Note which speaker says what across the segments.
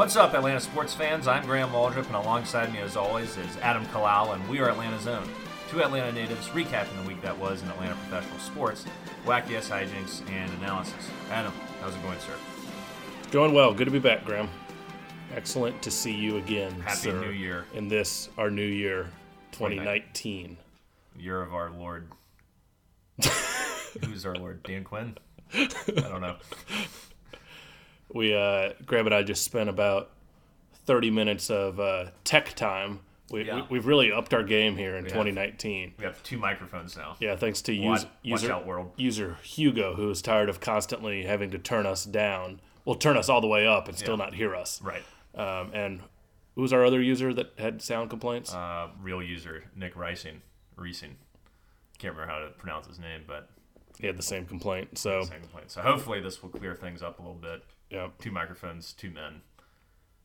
Speaker 1: What's up, Atlanta sports fans? I'm Graham Waldrop, and alongside me, as always, is Adam Kalal, and we are Atlanta's Own. Two Atlanta natives recapping the week that was in Atlanta professional sports, wacky ass hijinks, and analysis. Adam, how's it going, sir?
Speaker 2: Going well. Good to be back, Graham. Excellent to see you again.
Speaker 1: Happy
Speaker 2: sir,
Speaker 1: New Year.
Speaker 2: In this, our new year, 2019.
Speaker 1: Year of our Lord. Who's our Lord? Dan Quinn? I don't know.
Speaker 2: We, uh, Graham and I just spent about 30 minutes of uh, tech time. We,
Speaker 1: Yeah.
Speaker 2: we, have really upped our game here in
Speaker 1: have.
Speaker 2: 2019.
Speaker 1: We have two microphones now.
Speaker 2: Yeah, thanks to
Speaker 1: Watch,
Speaker 2: use,
Speaker 1: watch
Speaker 2: user,
Speaker 1: world.
Speaker 2: user Hugo, who is tired of constantly having to turn us down. Well, turn us all the way up and still
Speaker 1: Yeah.
Speaker 2: not hear us.
Speaker 1: Right.
Speaker 2: Um, and who was our other user that had sound complaints?
Speaker 1: Uh, real user, Nick Ricing. Ricing. Can't remember how to pronounce his name, but
Speaker 2: he had the same complaint. So,
Speaker 1: same complaint. So hopefully this will clear things up a little bit.
Speaker 2: Yeah.
Speaker 1: two microphones, two men.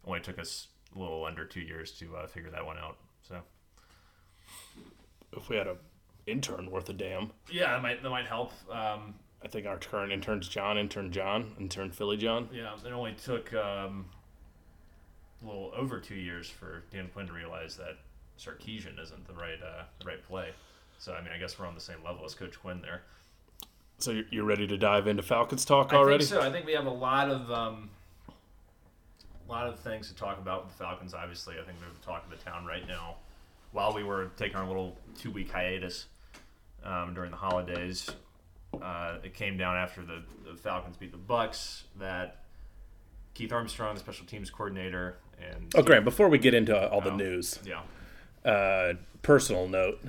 Speaker 1: Only took us a little under two years to uh, figure that one out. So
Speaker 2: If we had a intern worth a damn.
Speaker 1: yeah, that might that might help. Um,
Speaker 2: I think our current intern's John, intern John, intern Philly John.
Speaker 1: yeah, it only took um, a little over two years for Dan Quinn to realize that Sarkisian isn't the right uh, the right play. So I mean, I guess we're on the same level as Coach Quinn there.
Speaker 2: So you're- you're ready to dive into Falcons talk
Speaker 1: I
Speaker 2: already?
Speaker 1: think so. I think we have a lot of um, a lot of things to talk about with the Falcons. Obviously, I think we're the talk of the town right now. While we were taking our little two week hiatus um, during the holidays, uh, it came down after the, the Falcons beat the Bucks that Keith Armstrong, the special teams coordinator, and
Speaker 2: Oh, Graham, before we get into all the
Speaker 1: Oh.
Speaker 2: news,
Speaker 1: yeah.
Speaker 2: uh, personal note.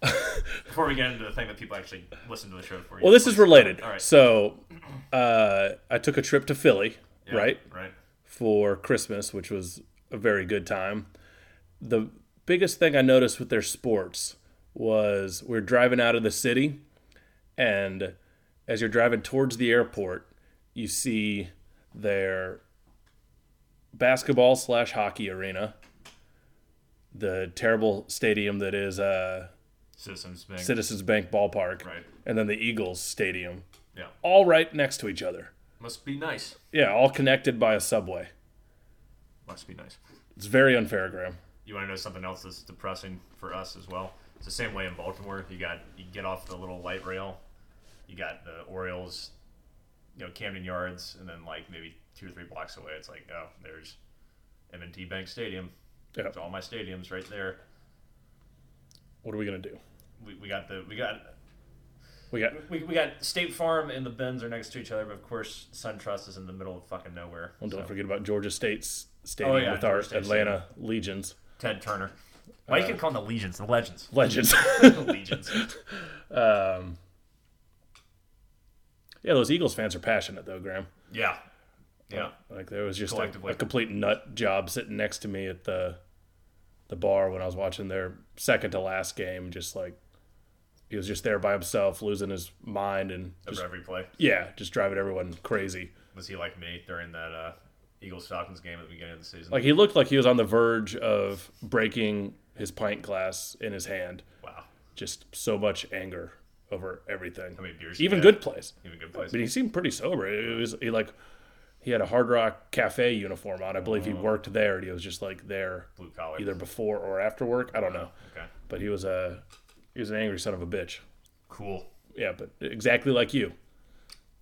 Speaker 1: Before we get into the thing that people actually listen to the show for,
Speaker 2: Well, this is related.
Speaker 1: All right.
Speaker 2: So uh, I took a trip to Philly,
Speaker 1: Yeah,
Speaker 2: right,
Speaker 1: Right.
Speaker 2: for Christmas, which was a very good time. The biggest thing I noticed with their sports was we're driving out of the city, and as you're driving towards the airport, you see their basketball slash hockey arena, the terrible stadium that is uh,
Speaker 1: Citizens Bank.
Speaker 2: Citizens Bank Ballpark,
Speaker 1: Right.
Speaker 2: and then the Eagles Stadium,
Speaker 1: Yeah.
Speaker 2: all right next to each other.
Speaker 1: Must be nice.
Speaker 2: Yeah, all connected by a subway.
Speaker 1: Must be nice.
Speaker 2: It's very unfair, Graham.
Speaker 1: You want to know something else that's depressing for us as well? It's the same way in Baltimore. You got you get off the little light rail, you got the Orioles, you know Camden Yards, and then like maybe two or three blocks away, it's like oh, there's M&T Bank Stadium.
Speaker 2: Yeah.
Speaker 1: It's all my stadiums right there.
Speaker 2: What are we gonna do?
Speaker 1: We, we got the we got
Speaker 2: We got
Speaker 1: we, we got State Farm and the Benz are next to each other, but of course SunTrust is in the middle of fucking nowhere.
Speaker 2: Well, don't
Speaker 1: So,
Speaker 2: forget about Georgia State's stadium
Speaker 1: Oh, yeah,
Speaker 2: with our
Speaker 1: State
Speaker 2: Atlanta Legions.
Speaker 1: Ted Turner. Why you can call them the Legions, the Legends,
Speaker 2: Legends.
Speaker 1: the Legions.
Speaker 2: um, yeah, those Eagles fans are passionate though, Graham.
Speaker 1: Yeah, yeah.
Speaker 2: Like there was just a, a complete nut job sitting next to me at the the bar when I was watching their second to last game. Just like he was just there by himself, losing his mind, and just,
Speaker 1: every play.
Speaker 2: yeah, just driving everyone crazy.
Speaker 1: Was he like me during that uh, Eagles Falcons game at the beginning of the season?
Speaker 2: Like he looked like he was on the verge of breaking his pint glass in his hand.
Speaker 1: wow,
Speaker 2: Just so much anger over everything.
Speaker 1: many beers?
Speaker 2: Even good plays.
Speaker 1: even good plays.
Speaker 2: But he seemed pretty sober. It was he like he had a Hard Rock Cafe uniform on. I believe he worked there, and he was just like there
Speaker 1: Blue collar.
Speaker 2: either before or after work. I don't know,
Speaker 1: Okay,
Speaker 2: but he was a he was an angry son of a bitch.
Speaker 1: cool.
Speaker 2: Yeah, but exactly like you.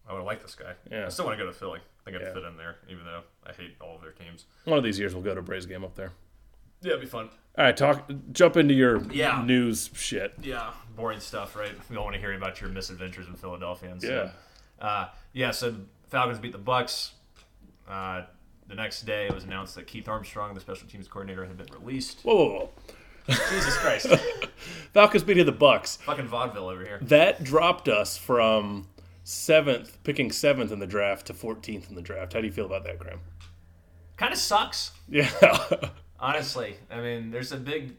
Speaker 1: I would like this guy.
Speaker 2: Yeah.
Speaker 1: I still want to go to Philly. I think I'd
Speaker 2: Yeah.
Speaker 1: fit in there, even though I hate all of their teams.
Speaker 2: One of these years we'll go to a Braves game up there.
Speaker 1: Yeah, it'd be fun.
Speaker 2: All right, talk. Jump into your
Speaker 1: Yeah.
Speaker 2: news shit.
Speaker 1: Yeah, boring stuff, right? We don't want to hear about your misadventures in Philadelphia. And
Speaker 2: Yeah.
Speaker 1: uh, yeah. So Falcons beat the Bucks. Uh, the next day, it was announced that Keith Armstrong, the special teams coordinator, had been released.
Speaker 2: Whoa, whoa, whoa!
Speaker 1: Jesus Christ,
Speaker 2: Falcons beating the Bucks.
Speaker 1: fucking vaudeville over here.
Speaker 2: That dropped us from seventh, picking seventh in the draft to 14th in the draft. How do you feel about that, Graham?
Speaker 1: Kind of sucks.
Speaker 2: Yeah.
Speaker 1: Honestly, I mean, there's a big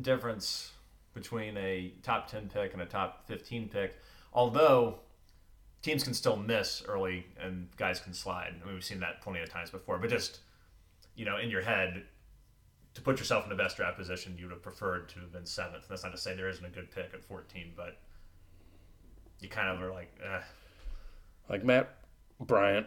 Speaker 1: difference between a top 10 pick and a top 15 pick. Although teams can still miss early and guys can slide. I mean, we've seen that plenty of times before. But just, you know, in your head, to put yourself in the best draft position, you would have preferred to have been seventh. That's not to say there isn't a good pick at 14, but you kind of are like, eh.
Speaker 2: like Matt Bryant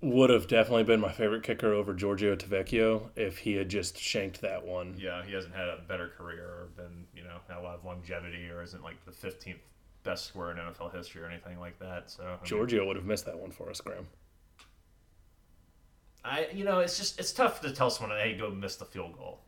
Speaker 2: would have definitely been my favorite kicker over Giorgio Tavecchio if he had just shanked that one.
Speaker 1: Yeah, he hasn't had a better career or been, you know, had a lot of longevity or isn't like the 15th best scorer in NFL history or anything like that. So I mean,
Speaker 2: Giorgio would have missed that one for us, Graham.
Speaker 1: I, you know, it's just it's tough to tell someone, hey, go miss the field goal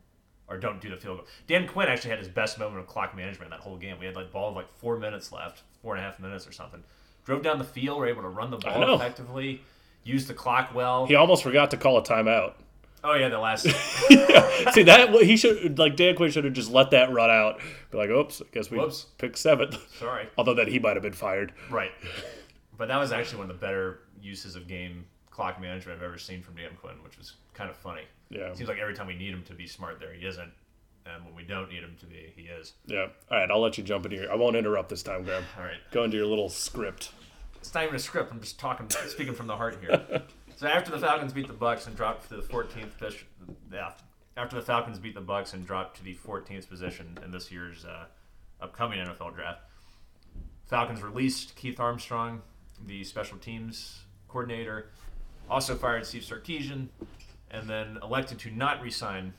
Speaker 1: or don't do the field goal. Dan Quinn actually had his best moment of clock management in that whole game. We had like ball of like four minutes left, four and a half minutes or something. Drove down the field, were able to run the ball effectively, use the clock well.
Speaker 2: He almost forgot to call a timeout.
Speaker 1: Oh yeah, the last
Speaker 2: See that he should like Dan Quinn should have just let that run out. Be like, oops, I guess we
Speaker 1: Whoops.
Speaker 2: picked seventh.
Speaker 1: sorry.
Speaker 2: Although that he might have been fired.
Speaker 1: Right. But that was actually one of the better uses of game clock management I've ever seen from Dan Quinn, which was kind of funny.
Speaker 2: Yeah.
Speaker 1: Seems like every time we need him to be smart there, he isn't. And when we don't need him to be, he is.
Speaker 2: Yeah. All right, I'll let you jump in here. I won't interrupt this time, Graham.
Speaker 1: All right.
Speaker 2: Go into your little script.
Speaker 1: It's not even a script. I'm just talking, speaking from the heart here. So after the Falcons beat the Bucks and dropped to the 14th position, yeah, after the Falcons beat the Bucks and dropped to the 14th position in this year's uh, upcoming NFL draft, Falcons released Keith Armstrong, the special teams coordinator, also fired Steve Sarkisian, and then elected to not re-sign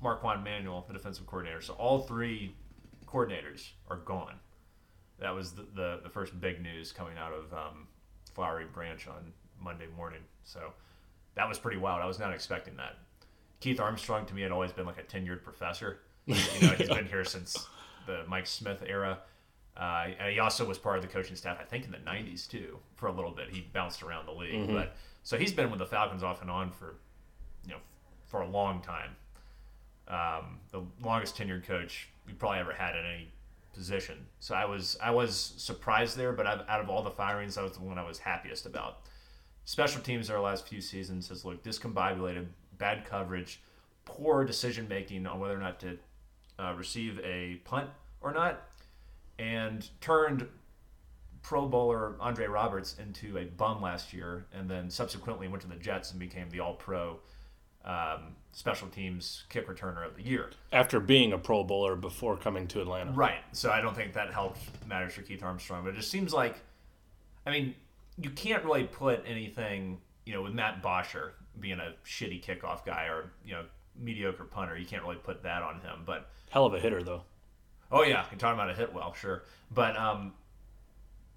Speaker 1: Marquand Manuel, the defensive coordinator. So all three coordinators are gone. That was the, the, the first big news coming out of um, Flowery Branch on Monday morning. So that was pretty wild. I was not expecting that. Keith Armstrong to me had always been like a tenured professor. You know, he's been here since the Mike Smith era. Uh, he also was part of the coaching staff, I think, in the '90s too, for a little bit. He bounced around the league, but so he's been with the Falcons off and on for, you know, for a long time. Um, the longest tenured coach we probably ever had in any position. So I was I was surprised there, but out out of all the firings, that was the one I was happiest about. Special teams our last few seasons has looked discombobulated, bad coverage, poor decision making on whether or not to uh, receive a punt or not, and turned Pro Bowler Andre Roberts into a bum last year, and then subsequently went to the Jets and became the All Pro um, special teams kick returner of the year.
Speaker 2: After being a Pro Bowler before coming to Atlanta.
Speaker 1: Right. So I don't think that helped matters for Keith Armstrong, but it just seems like, I mean, you can't really put anything, you know, with Matt Bosher being a shitty kickoff guy or you know mediocre punter, you can't really put that on him. But
Speaker 2: Hell of a hitter though.
Speaker 1: oh yeah, you're talking about a hit well, sure, but um,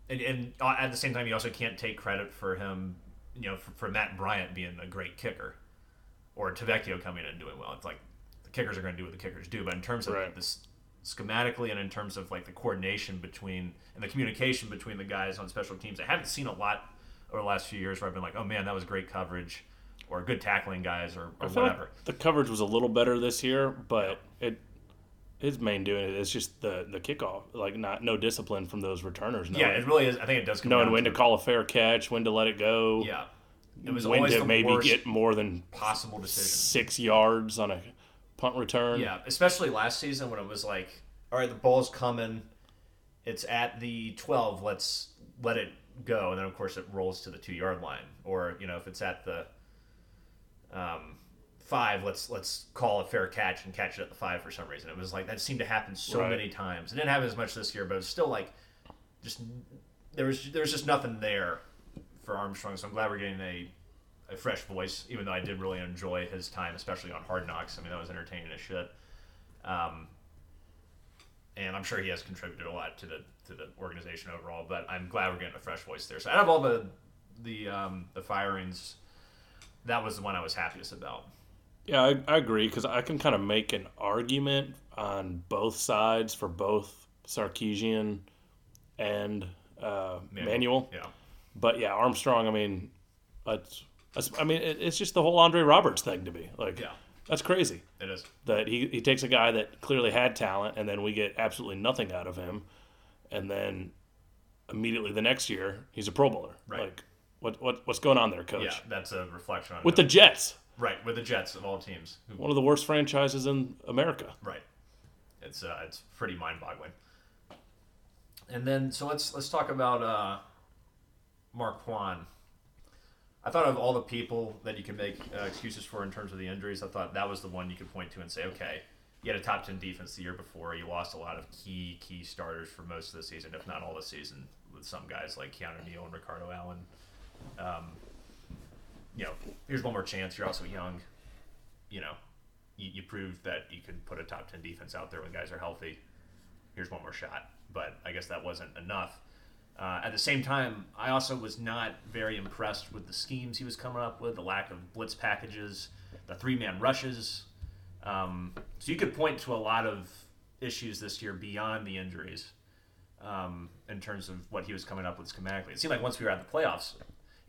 Speaker 1: and, and at the same time, you also can't take credit for him, you know, for, for Matt Bryant being a great kicker, or Tavecchio coming in and doing well. It's like the kickers are going to do what the kickers do, but in terms of
Speaker 2: Right.
Speaker 1: this schematically and in terms of like the coordination between and the communication between the guys on special teams, I haven't seen a lot over the last few years where I've been like, oh man, that was great coverage, or good tackling guys, or, or
Speaker 2: I feel like
Speaker 1: whatever.
Speaker 2: the coverage was a little better this year, but it his main doing it is just the the kickoff, like not no discipline from those returners. Knowing,
Speaker 1: Yeah, it really is. I think it does come
Speaker 2: knowing when
Speaker 1: to
Speaker 2: to call a fair catch, when to let it go,
Speaker 1: Yeah, it was
Speaker 2: when
Speaker 1: always
Speaker 2: to maybe get more than
Speaker 1: possible decision.
Speaker 2: six yards on a punt return.
Speaker 1: Yeah, especially last season when it was like, all right, the ball's coming, it's at the twelve, let's let it go, and then of course it rolls to the two yard line, or you know if it's at the um, five, let's let's call a fair catch and catch it at the five for some reason. It was like that seemed to happen so
Speaker 2: Right.
Speaker 1: many times. It didn't happen as much this year, but it was still like just there was there was just nothing there for Armstrong. So I'm glad we're getting a a fresh voice, even though I did really enjoy his time, especially on Hard Knocks. I mean, that was entertaining as shit. Um, and I'm sure he has contributed a lot to the to the organization overall. But I'm glad we're getting a fresh voice there. So out of all the the um, the firings, that was the one I was happiest about.
Speaker 2: Yeah, I, I agree because I can kind of make an argument on both sides for both Sarkisian and uh, Manuel.
Speaker 1: Yeah.
Speaker 2: But yeah, Armstrong. I mean, that's, that's I mean, it, it's just the whole Andre Roberts thing to me. Like,
Speaker 1: Yeah.
Speaker 2: that's crazy
Speaker 1: It is.
Speaker 2: that he he takes a guy that clearly had talent, and then we get absolutely nothing out of him, and then immediately the next year he's a Pro Bowler.
Speaker 1: Right.
Speaker 2: Like, what what what's going on there, Coach?
Speaker 1: Yeah, that's a reflection on
Speaker 2: With the. Jets,
Speaker 1: right with the Jets of all teams.
Speaker 2: One of the worst franchises in America.
Speaker 1: Right. It's uh, it's pretty mind boggling. And then so let's let's talk about uh, Marquand. I thought of all the people that you can make uh, excuses for in terms of the injuries. I thought that was the one you could point to and say, okay, you had a top ten defense the year before. You lost a lot of key key starters for most of the season, if not all the season, with some guys like Keanu Neal and Ricardo Allen. Um, you know, here's one more chance. You're also young. You know, you, you proved that you could put a top ten defense out there when guys are healthy. Here's one more shot. But I guess that wasn't enough. Uh, at the same time, I also was not very impressed with the schemes he was coming up with, the lack of blitz packages, the three man rushes. Um, so you could point to a lot of issues this year beyond the injuries um, in terms of what he was coming up with schematically. It seemed like once we were at the playoffs,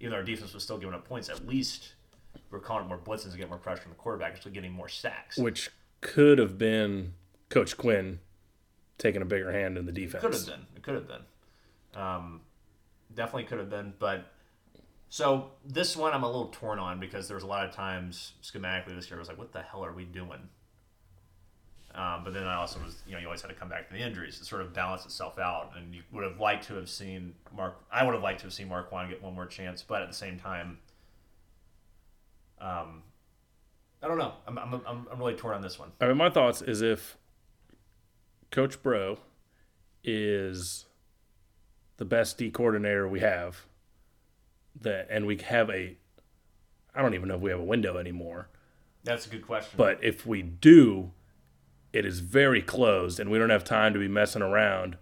Speaker 1: even though our defense was still giving up points, at least we're calling more blitzes to get more pressure on the quarterback, actually getting more sacks.
Speaker 2: Which could have been Coach Quinn taking a bigger hand in the defense.
Speaker 1: Could have been. It could have been. Um, definitely could have been, but so this one I'm a little torn on because there was a lot of times schematically this year I was like, what the hell are we doing? Um, but then I also was, you know, you always had to come back to the injuries to sort of balance itself out. And you would have liked to have seen Mark. I would have liked to have seen Mark Marquand get one more chance, but at the same time, um, I don't know. I'm, I'm, I'm, I'm really torn on this one.
Speaker 2: I mean, my thoughts is if Coach Bro is the best D coordinator we have, that and we have a, I don't even know if we have a window anymore.
Speaker 1: That's a good question.
Speaker 2: But if we do, it is very closed, and we don't have time to be messing around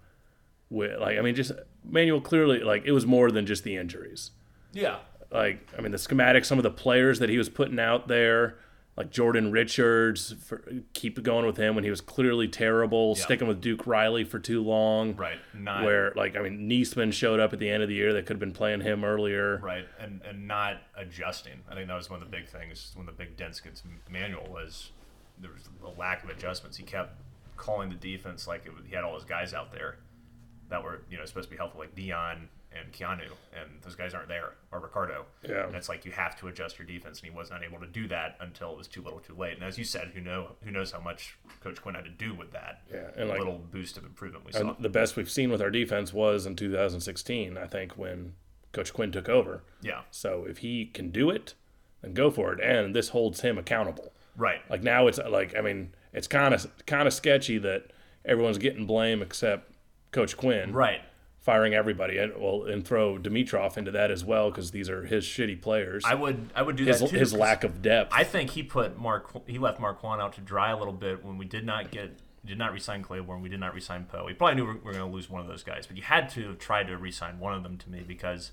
Speaker 2: with like I mean, just Manuel clearly like it was more than just the injuries.
Speaker 1: yeah,
Speaker 2: Like I mean, the schematics, some of the players that he was putting out there, like Jordan Richards, for, keep going with him when he was clearly terrible.
Speaker 1: Yeah.
Speaker 2: Sticking with Duke Riley for too long.
Speaker 1: right. Not
Speaker 2: Where like I mean, Niesman showed up at the end of the year. They could have been playing him earlier.
Speaker 1: right, and and not adjusting. I think that was one of the big things. One of the big dents against Manuel was there was a lack of adjustments. He kept calling the defense like it, was- he had all his guys out there that were you know supposed to be helpful, like Deion and Keanu, and those guys aren't there, or Ricardo.
Speaker 2: Yeah.
Speaker 1: And it's like you have to adjust your defense, and he was not able to do that until it was too little, too late. And as you said, who know who knows how much Coach Quinn had to do with that
Speaker 2: Yeah, and like
Speaker 1: little boost of improvement we saw.
Speaker 2: and the best we've seen with our defense was in 2016. I think when Coach Quinn took over.
Speaker 1: yeah,
Speaker 2: So if he can do it, then go for it. And this holds him accountable.
Speaker 1: right.
Speaker 2: Like now it's like I mean it's kind of kind of sketchy that everyone's getting blame except Coach Quinn
Speaker 1: Right.
Speaker 2: Firing everybody and well and throw Dimitroff into that as well because these are his shitty players.
Speaker 1: I would I would do
Speaker 2: his
Speaker 1: that too.
Speaker 2: his lack of depth.
Speaker 1: I think he put Mark he left Marquand out to dry a little bit when we did not get did not resign Clayborn, we did not resign Poe. We probably knew we were going to lose one of those guys, but you had to have tried to resign one of them to me because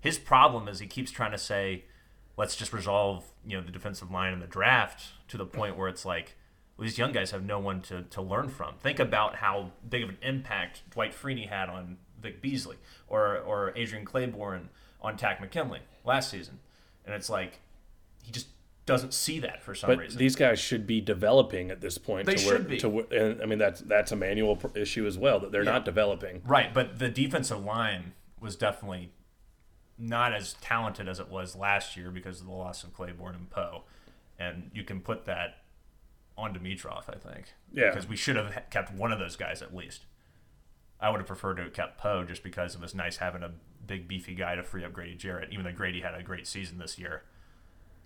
Speaker 1: his problem is he keeps trying to say, let's just resolve you know the defensive line in the draft to the point where it's like these young guys have no one to, to learn from. Think about how big of an impact Dwight Freeney had on Vic Beasley or or Adrian Clayborn on Takk McKinley last season, and it's like he just doesn't see that for some
Speaker 2: but
Speaker 1: reason.
Speaker 2: these guys should be developing at this point.
Speaker 1: They
Speaker 2: to where,
Speaker 1: should be.
Speaker 2: To, where- and I mean that's that's a Manuel issue as well that they're not developing.
Speaker 1: Right, but the defensive line was definitely not as talented as it was last year because of the loss of Clayborn and Poe, and you can put that on Dimitroff, I think.
Speaker 2: Yeah.
Speaker 1: because we should have kept one of those guys at least. I would have preferred to have kept Poe just because it was nice having a big beefy guy to free up Grady Jarrett. Even though Grady had a great season this year,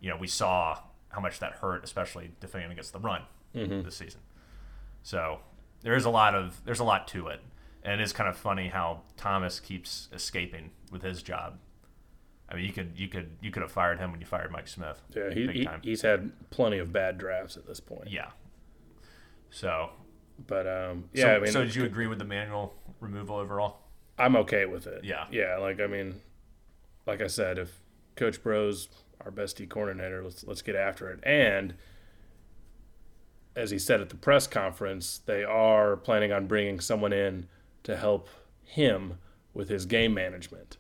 Speaker 1: you know we saw how much that hurt, especially defending against the run mm-hmm. this season. So there is a lot of there's a lot to it, and it is kind of funny how Thomas keeps escaping with his job. I mean, you could you could you could have fired him when you fired Mike Smith.
Speaker 2: Yeah, he,
Speaker 1: big
Speaker 2: he he's had plenty of bad drafts at this point.
Speaker 1: Yeah. So
Speaker 2: But um,
Speaker 1: so,
Speaker 2: yeah, I mean,
Speaker 1: so did you agree with the Manuel removal overall?
Speaker 2: I'm okay with it.
Speaker 1: Yeah.
Speaker 2: Yeah, like I mean, like I said, if Coach Bro's our best D coordinator, let's let's get after it. And as he said at the press conference, they are planning on bringing someone in to help him with his game management,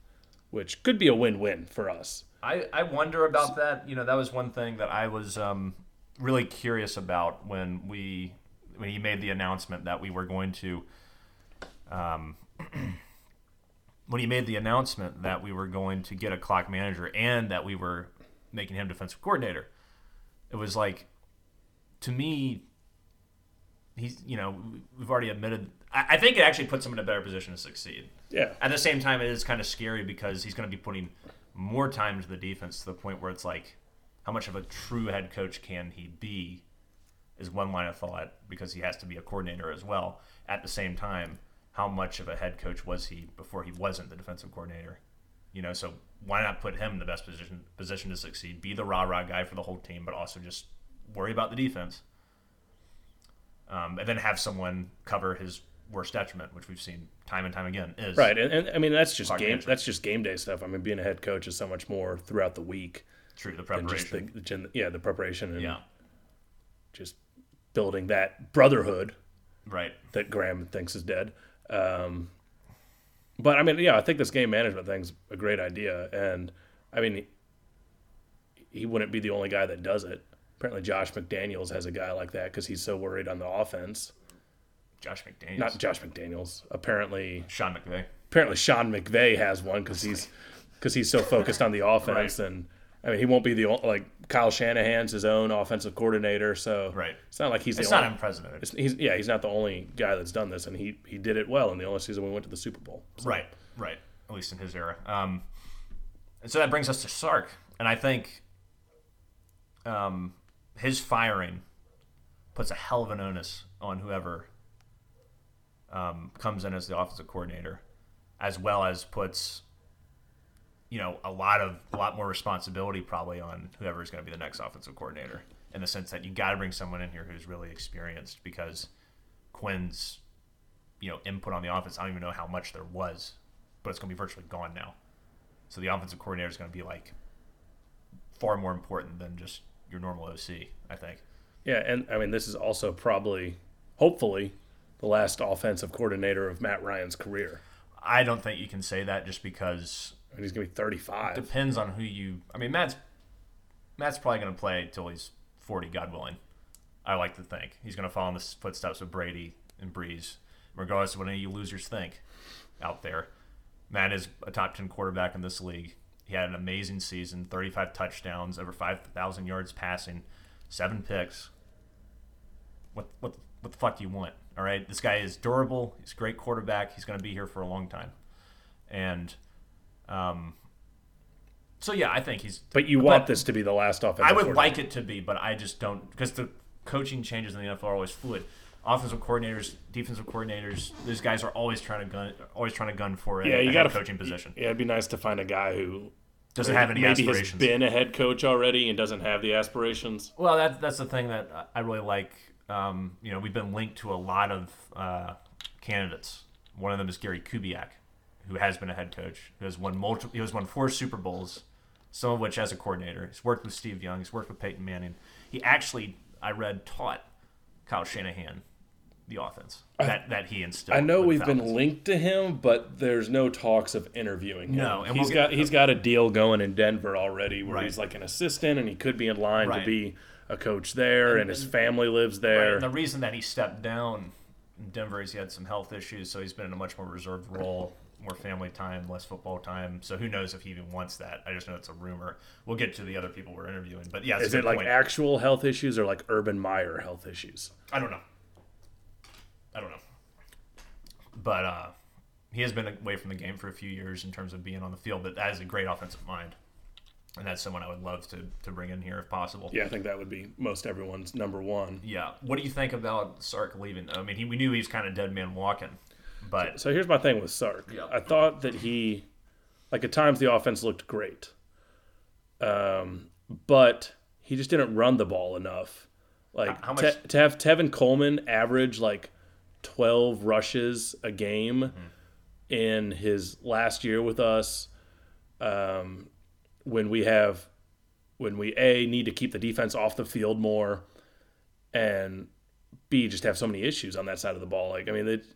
Speaker 2: which could be a win-win for us.
Speaker 1: I, I wonder about that. You know, that was one thing that I was um, really curious about when we when he made the announcement that we were going to um, when he made the announcement that we were going to get a clock manager and that we were making him defensive coordinator. It was like to me he's you know we've already admitted I, I think it actually puts him in a better position to succeed.
Speaker 2: Yeah.
Speaker 1: At the same time, it is kind of scary because he's going to be putting more time to the defense to the point where it's like, how much of a true head coach can he be? Is one line of thought because he has to be a coordinator as well. At the same time, how much of a head coach was he before he wasn't the defensive coordinator? You know, so why not put him in the best position position to succeed? Be the rah rah guy for the whole team, but also just worry about the defense. Um, and then have someone cover his worst detriment, which we've seen time and time again. Is
Speaker 2: Right, and, and I mean that's just game. That's just game day stuff. I mean, being a head coach is so much more throughout the week
Speaker 1: true the preparation.
Speaker 2: the, the yeah the preparation and
Speaker 1: yeah,
Speaker 2: just building that brotherhood
Speaker 1: right.
Speaker 2: that Graham thinks is dead. Um, but I mean, yeah, I think this game management thing's a great idea, and I mean, he, he wouldn't be the only guy that does it. Apparently, Josh McDaniels has a guy like that because he's so worried on the offense.
Speaker 1: Josh McDaniels,
Speaker 2: Not Josh McDaniels. Apparently,
Speaker 1: Sean McVay.
Speaker 2: apparently Sean McVay has one because he's because he's so focused on the offense, and I mean, he won't be the only, like Kyle Shanahan's his own offensive coordinator, so
Speaker 1: Right.
Speaker 2: It's not like he's
Speaker 1: It's
Speaker 2: the
Speaker 1: not
Speaker 2: only.
Speaker 1: unprecedented.
Speaker 2: It's, he's yeah, he's not the only guy that's done this, and he he did it well in the only season we went to the Super Bowl. So-
Speaker 1: Right, right. At least in his era. Um, and so that brings us to Sark, and I think um, his firing puts a hell of an onus on whoever um, comes in as the offensive coordinator, as well as puts you know a lot of a lot more responsibility probably on whoever is going to be the next offensive coordinator in the sense that you got to bring someone in here who's really experienced because Quinn's you know input on the offense. I don't even know how much there was, but it's going to be virtually gone now. So the offensive coordinator is going to be like far more important than just your normal OC. I think.
Speaker 2: Yeah, and I mean, this is also probably, hopefully, the last offensive coordinator of Matt Ryan's career.
Speaker 1: I don't think you can say that just because
Speaker 2: He's gonna be 35.
Speaker 1: depends on who you. I mean, Matt's Matt's probably going to play till he's forty, God willing. I like to think he's going to follow in the footsteps of Brady and Brees, regardless of what any of you losers think out there. Matt is a top ten quarterback in this league. He had an amazing season: thirty-five touchdowns, over five thousand yards passing, seven picks. What what what the fuck do you want? All right, this guy is durable. He's a great quarterback. He's going to be here for a long time, and um, so yeah, I think he's.
Speaker 2: but you want this to be the last offensive.
Speaker 1: I would like it to be, but I just don't because the coaching changes in the NFL are always fluid. Offensive coordinators, defensive coordinators, those guys are always trying to gun, always trying to gun for a,
Speaker 2: Yeah, you
Speaker 1: a
Speaker 2: got
Speaker 1: head coaching position.
Speaker 2: Yeah, it'd be nice to find a guy who
Speaker 1: Doesn't have any
Speaker 2: maybe has
Speaker 1: aspirations.
Speaker 2: been a head coach already and doesn't have the aspirations.
Speaker 1: Well, that, that's the thing that I- I really like. Um, you know, we've been linked to a lot of uh, candidates. One of them is Gary Kubiak, who has been a head coach, who has won multiple. He has won four Super Bowls, some of which as a coordinator. He's worked with Steve Young. He's worked with Peyton Manning. He actually, I read, taught Kyle Shanahan the offense that that he instilled.
Speaker 2: I know we've
Speaker 1: the
Speaker 2: been linked to him, but there's no talks of interviewing him.
Speaker 1: No, and
Speaker 2: he's
Speaker 1: we'll
Speaker 2: got he's got a deal going in Denver already, where
Speaker 1: Right.
Speaker 2: he's like an assistant, and he could be in line
Speaker 1: Right.
Speaker 2: to be a coach there, and, his family lives
Speaker 1: Right,
Speaker 2: there.
Speaker 1: and the reason that he stepped down in Denver is he had some health issues, so he's been in a much more reserved role, more family time, less football time. So who knows if he even wants that? I just know it's a rumor. We'll get to the other people we're interviewing, but yeah,
Speaker 2: Is it like
Speaker 1: point.
Speaker 2: actual health issues or like Urban Meyer health issues?
Speaker 1: I don't know. I don't know. But uh, he has been away from the game for a few years in terms of being on the field, but that is a great offensive mind. And that's someone I would love to, to bring in here if possible.
Speaker 2: Yeah, I think that would be most everyone's number one.
Speaker 1: Yeah. What do you think about Sark leaving? I mean, he, we knew he was kind of dead man walking, but
Speaker 2: So here's my thing with Sark.
Speaker 1: Yeah.
Speaker 2: I thought that he, like at times, the offense looked great, um, but he just didn't run the ball enough. Like
Speaker 1: How
Speaker 2: Te- to have Tevin Coleman average like 12 rushes a game
Speaker 1: Mm-hmm.
Speaker 2: in his last year with us, um, when we have, when we a need to keep the defense off the field more, and b just have so many issues on that side of the ball. Like I mean, it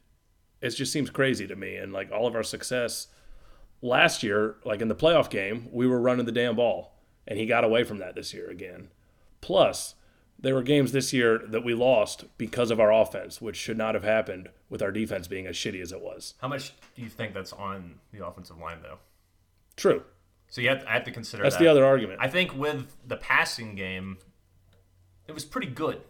Speaker 2: it just seems crazy to me. And like all of our success last year, like in the playoff game, we were running the damn ball, and he got away from that this year again. Plus, there were games this year that we lost because of our offense, which should not have happened with our defense being as shitty as it was.
Speaker 1: how much do you think that's on the offensive line, though?
Speaker 2: True.
Speaker 1: So you have I have to consider
Speaker 2: That's
Speaker 1: that.
Speaker 2: the other argument.
Speaker 1: I think with the passing game, it was pretty good